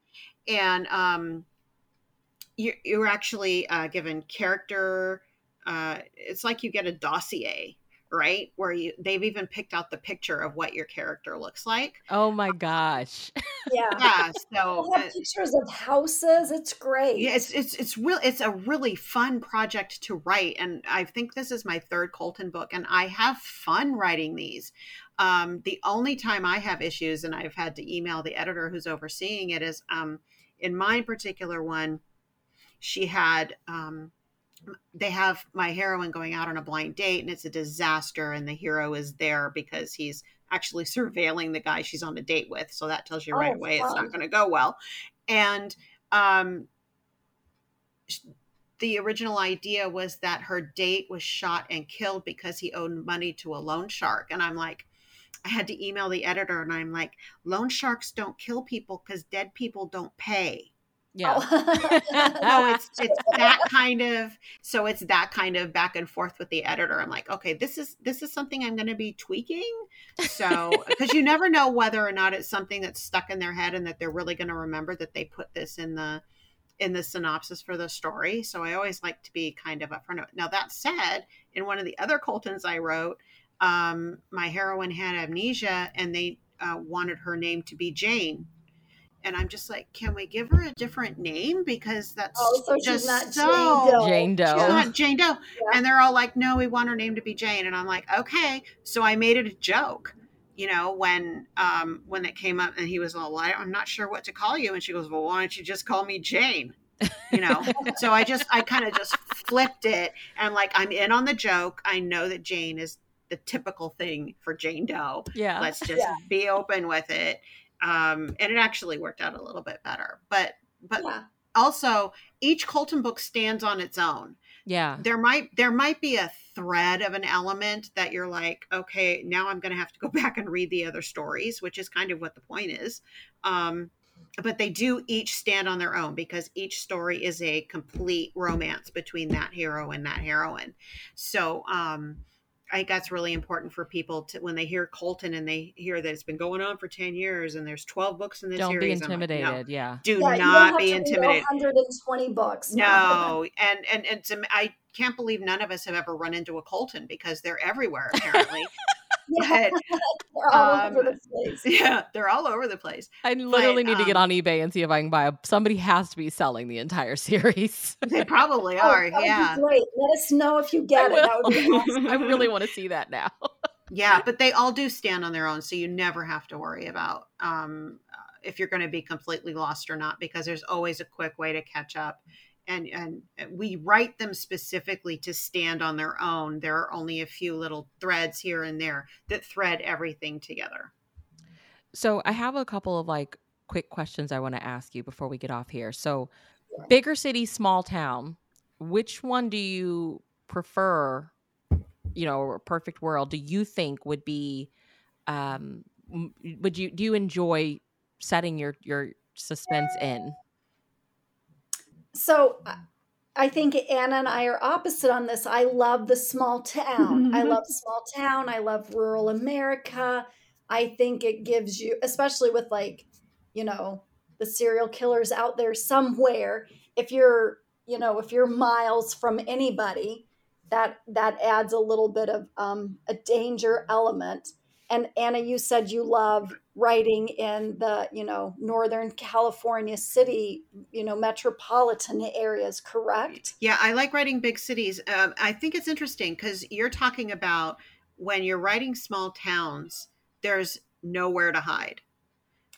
And um, you, you're actually uh, given character. Uh, it's like you get a dossier, right? Where you they've even picked out the picture of what your character looks like. Oh my gosh. Yeah. Yeah. So We'll have uh, pictures of houses. It's great. yeah, it's it's it's real. It's a really fun project to write, and I think this is my third Colton book, and I have fun writing these. Um, the only time I have issues, and I've had to email the editor who's overseeing it, is um, in my particular one. She had um, they have my heroine going out on a blind date, and it's a disaster, and the hero is there because he's actually [LAUGHS] surveilling the guy she's on a date with. So that tells you right Oh, away it's not going to go well. And um, the original idea was that her date was shot and killed because he owed money to a loan shark. And I'm like, I had to email the editor and I'm like, loan sharks don't kill people because dead people don't pay. Yeah. Oh. [LAUGHS] So it's it's that kind of so it's that kind of back and forth with the editor. I'm like, okay, this is this is something I'm going to be tweaking. So [LAUGHS] because you never know whether or not it's something that's stuck in their head and that they're really going to remember that they put this in the in the synopsis for the story. So I always like to be kind of upfront. Now that said, in one of the other Coltons I wrote, um, my heroine had amnesia and they uh, wanted her name to be Jane. And I'm just like, can we give her a different name because that's Oh, so she's just not Jane so Doe. Jane Doe. She's not Jane Doe. Yeah. And they're all like, no, we want her name to be Jane. And I'm like, okay. So I made it a joke, you know, when um when it came up and he was all, well, I'm not sure what to call you. And she goes, Well, why don't you just call me Jane? You know? [LAUGHS] so I just I kind of just flipped it and like, I'm in on the joke. I know that Jane is the typical thing for Jane Doe. Yeah. Let's just Yeah. be open with it. Um, and it actually worked out a little bit better. But but Yeah. also each Colton book stands on its own Yeah. there might there might be a thread of an element that you're like okay now i'm going to have to go [LAUGHS] back and read the other stories which is kind of what the point is um but they do each stand on their own because each story is a complete romance between that hero and that heroine so um I think that's really important for people to when they hear Colton and they hear that it's been going on for 10 years and there's 12 books in this Don't be series. I'm like, no, intimidated. Yeah. do Yeah, don't not have be to intimidated. 120 books. No, and and it's I can't believe none of us have ever run into a Colton because they're everywhere apparently. [LAUGHS] Yeah, but [LAUGHS] [LAUGHS] they're all um, over the place. yeah, they're all over the place. I literally need to get um, on eBay and see if I can buy a. Somebody has to be selling the entire [LAUGHS] series. They probably Oh, are. that would be yeah, great. Let us know if you get I it. That would be awesome. I really want to see that now. yeah, but they all do stand on their own, so you never have to worry about um, uh, if you're going to be completely lost or not, because there's always a quick way to catch up. And and we write them specifically to stand on their own. There are only a few little threads here and there that thread everything together. So I have a couple of like quick questions I want to ask you before we get off here. So, bigger city, small town. Which one do you prefer? You know, perfect world. Do you think would be? Um, would you do you enjoy setting your your suspense in? So I- think Anna and I are opposite on this. I love the small town. I love small town. I love rural America. I think it gives you, especially with like, you know, the serial killers out there somewhere. If you're, you know, if you're miles from anybody, that that adds a little bit of um, a danger element. And Anna, you said you love writing in the, you know, Northern California city, you know, metropolitan areas, correct? Yeah, I like writing big cities. Um, I think it's interesting because you're talking about when you're writing small towns, there's nowhere to hide.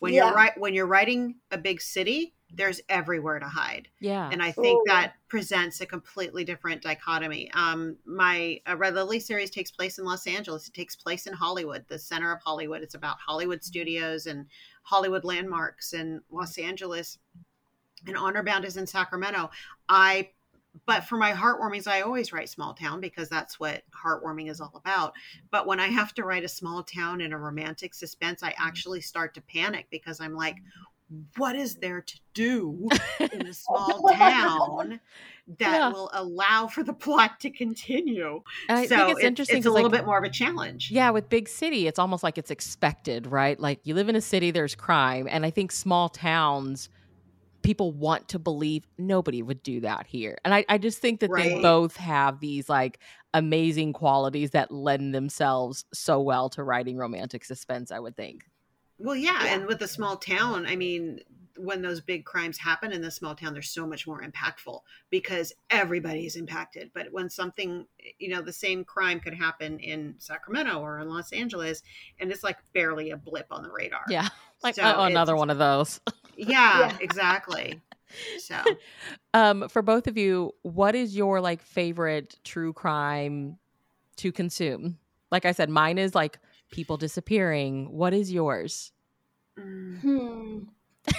When Yeah. you're right, when you're writing a big city, there's everywhere to hide. Yeah. and I think Ooh. that presents a completely different dichotomy. Um, my uh, Red Lily series takes place in Los Angeles. It takes place in Hollywood, the center of Hollywood. It's about Hollywood studios and Hollywood landmarks in Los Angeles. And Honor Bound is in Sacramento. I, but for my heartwarmings, I always write small town because that's what heartwarming is all about. But when I have to write a small town in a romantic suspense, I actually start to panic because I'm like, what is there to do in a [LAUGHS] small town that Yeah. will allow for the plot to continue? And I so think it's it- interesting It's a little like, bit more of a challenge. Yeah, with big city, it's almost like it's expected, right? Like you live in a city, there's crime. And I think small towns, people want to believe nobody would do that here. And I, I just think that they both have these like amazing qualities that lend themselves so well to writing romantic suspense, I would think. Well, yeah, Yeah. and with a small town, I mean, when those big crimes happen in the small town, they're so much more impactful because everybody is impacted. But when something, you know, the same crime could happen in Sacramento or in Los Angeles, and it's like barely a blip on the radar. Yeah. [LAUGHS] Like So oh, another one of those. [LAUGHS] Yeah, Yeah. exactly. So, [LAUGHS] Um, for both of you, what is your like favorite true crime to consume? Like I said, mine is like people disappearing. What is yours? mm, Hmm. [LAUGHS]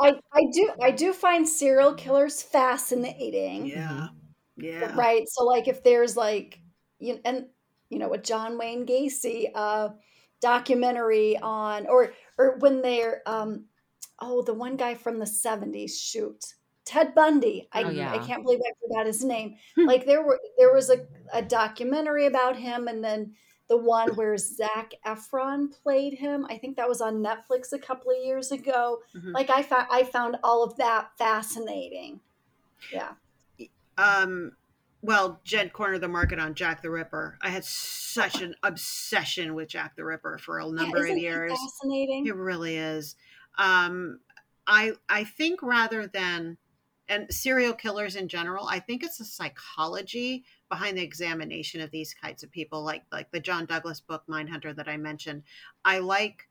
I, I do I do find serial killers fascinating. yeah, yeah, Right. So like if there's like you and you know a John Wayne Gacy uh documentary on or or when they're um oh the one guy from the 70s shoot Ted Bundy. I, Oh, I can't believe I forgot his name. Hmm. like there were there was a, a documentary about him and then the one where Zac Efron played him. I think that was on Netflix a couple of years ago. Mhm. Like I found I found all of that fascinating. Yeah. Um, well, Jen cornered the market on Jack the Ripper. I had such an obsession with Jack the Ripper for a number yeah, isn't of years. fascinating. It really is. Um, I I think rather than and serial killers in general, I think it's the psychology behind the examination of these kinds of people, like like the John Douglas book Mindhunter that I mentioned. I like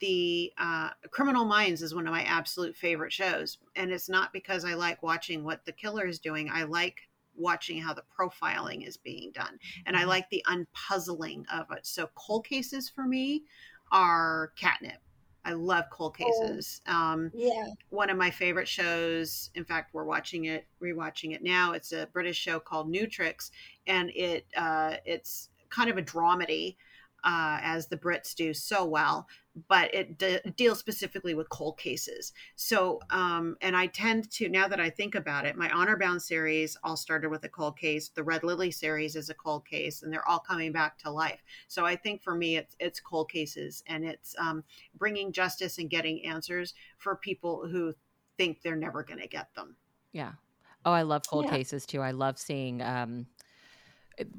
the uh, Criminal Minds is one of my absolute favorite shows, and it's not because I like watching what the killer is doing. I like watching how the profiling is being done, and I like the unpuzzling of it. So cold cases for me are catnip. I love cold cases. Um, Yeah. one of my favorite shows. In fact, we're watching it, rewatching it now. It's a British show called New Tricks, and it uh, it's kind of a dramedy, uh, as the Brits do so well. But it de- deals specifically with cold cases. So, um, and I tend to now that I think about it, my Honor Bound series all started with a cold case. The Red Lily series is a cold case, and they're all coming back to life. So I think for me, it's it's cold cases, and it's um, bringing justice and getting answers for people who think they're never going to get them. Yeah. Oh, I love cold Yeah. cases too. I love seeing um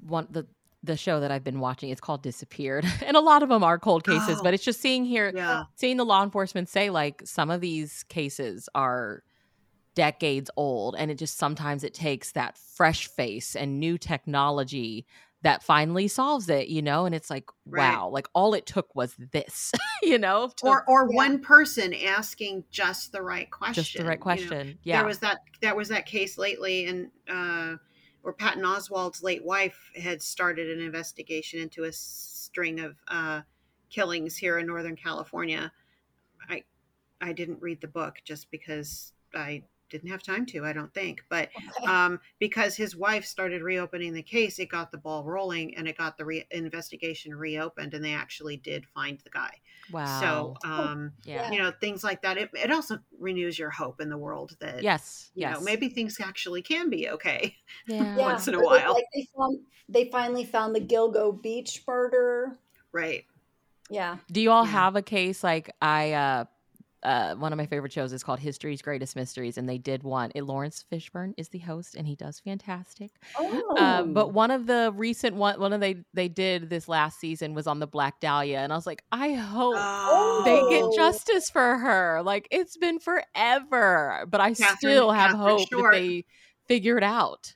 one the the show that I've been watching. It's called Disappeared, [LAUGHS] and a lot of them are cold cases. Oh. But it's just seeing here, Yeah. seeing the law enforcement say like some of these cases are decades old, and it just sometimes it takes that fresh face and new technology that finally solves it. You know, and it's like Right. wow, like all it took was this. [LAUGHS] you know, to- Or or Yeah. one person asking just the right question. just the right you know. question. yeah. There was that that was that case lately and uh where Patton Oswalt's late wife had started an investigation into a string of uh killings here in Northern California. I I didn't read the book just because I didn't have time to, I don't think. But um, because his wife started reopening the case, it got the ball rolling and it got the re- investigation reopened, and they actually did find the guy. wow. So, um, yeah. you know, things like that. It, it also renews your hope in the world that, Yes. you Yes. know, maybe things actually can be okay. Yeah. [LAUGHS] yeah. once in a while. Like they found they finally found the Gilgo Beach murder. Right. Yeah. Do you all Yeah. have a case like I uh uh, one of my favorite shows is called History's Greatest Mysteries, and they did one. It, Laurence Fishburne is the host, and he does fantastic. Oh. Um, but one of the recent one, one of they they did this last season was on the Black Dahlia, and I was like, I hope Oh. they get Oh. justice for her. Like it's been forever, but I Catherine- still have Catherine hope Short. that they figure it out.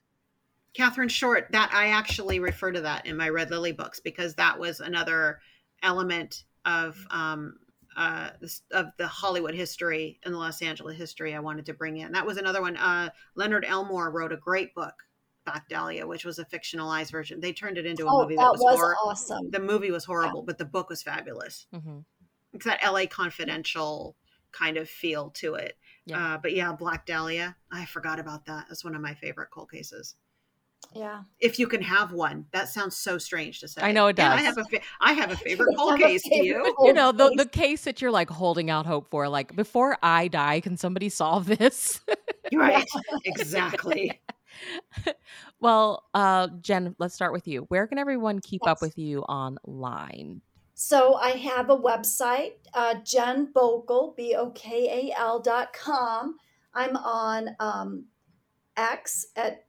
Catherine Short, that I actually refer to that in my Red Lily books because that was another element of um, uh, of the Hollywood history and the Los Angeles history I wanted to bring in. That was another one. Uh, Leonard Elmore wrote a great book, Black Dahlia, which was a fictionalized version. They turned it into a Oh, movie that that was, was hor- awesome. the movie was horrible, but the book was fabulous. hmm It's that L.A. Confidential kind of feel to it. Yeah. Uh, but yeah, Black Dahlia, I forgot about that. That's one of my favorite cold cases Yeah. if you can have one. That sounds so strange to say. I know it Yeah, I does. have a fa- I have a [LAUGHS] favorite I cold have a case. Do you? you know the case. the case that you're like holding out hope for like before i die can somebody solve this Right. [LAUGHS] exactly. [LAUGHS] well uh jen let's start with you where can everyone keep up with you online So I have a website, uh, Jen Bokal, B O K A L dot com. I'm on um, X at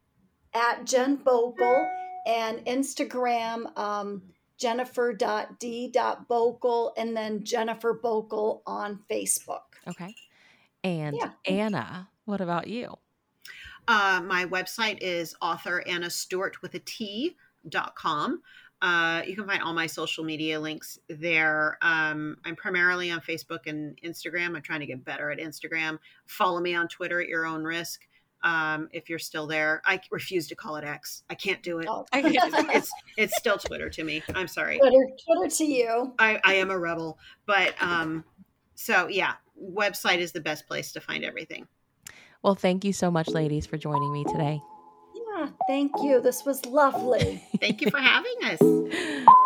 at Jen Bokal and Instagram um, Jennifer.d.bokal and then Jennifer Bokal on Facebook. okay and Yeah. anna what about you Uh, my website is author Anna Stewart with a T dot com. Uh, you can find all my social media links there. Um, I'm primarily on Facebook and Instagram. I'm trying to get better at Instagram. Follow me on Twitter at your own risk. Um, if you're still there, I refuse to call it X. I can't do it. Oh. [LAUGHS] I can't- [LAUGHS] It's it's still Twitter to me. I'm sorry. Twitter, Twitter to you. I, I am a rebel. But um, so yeah, website is the best place to find everything. well thank you so much ladies for joining me today Yeah, thank you. This was lovely. Thank you for having us. [LAUGHS]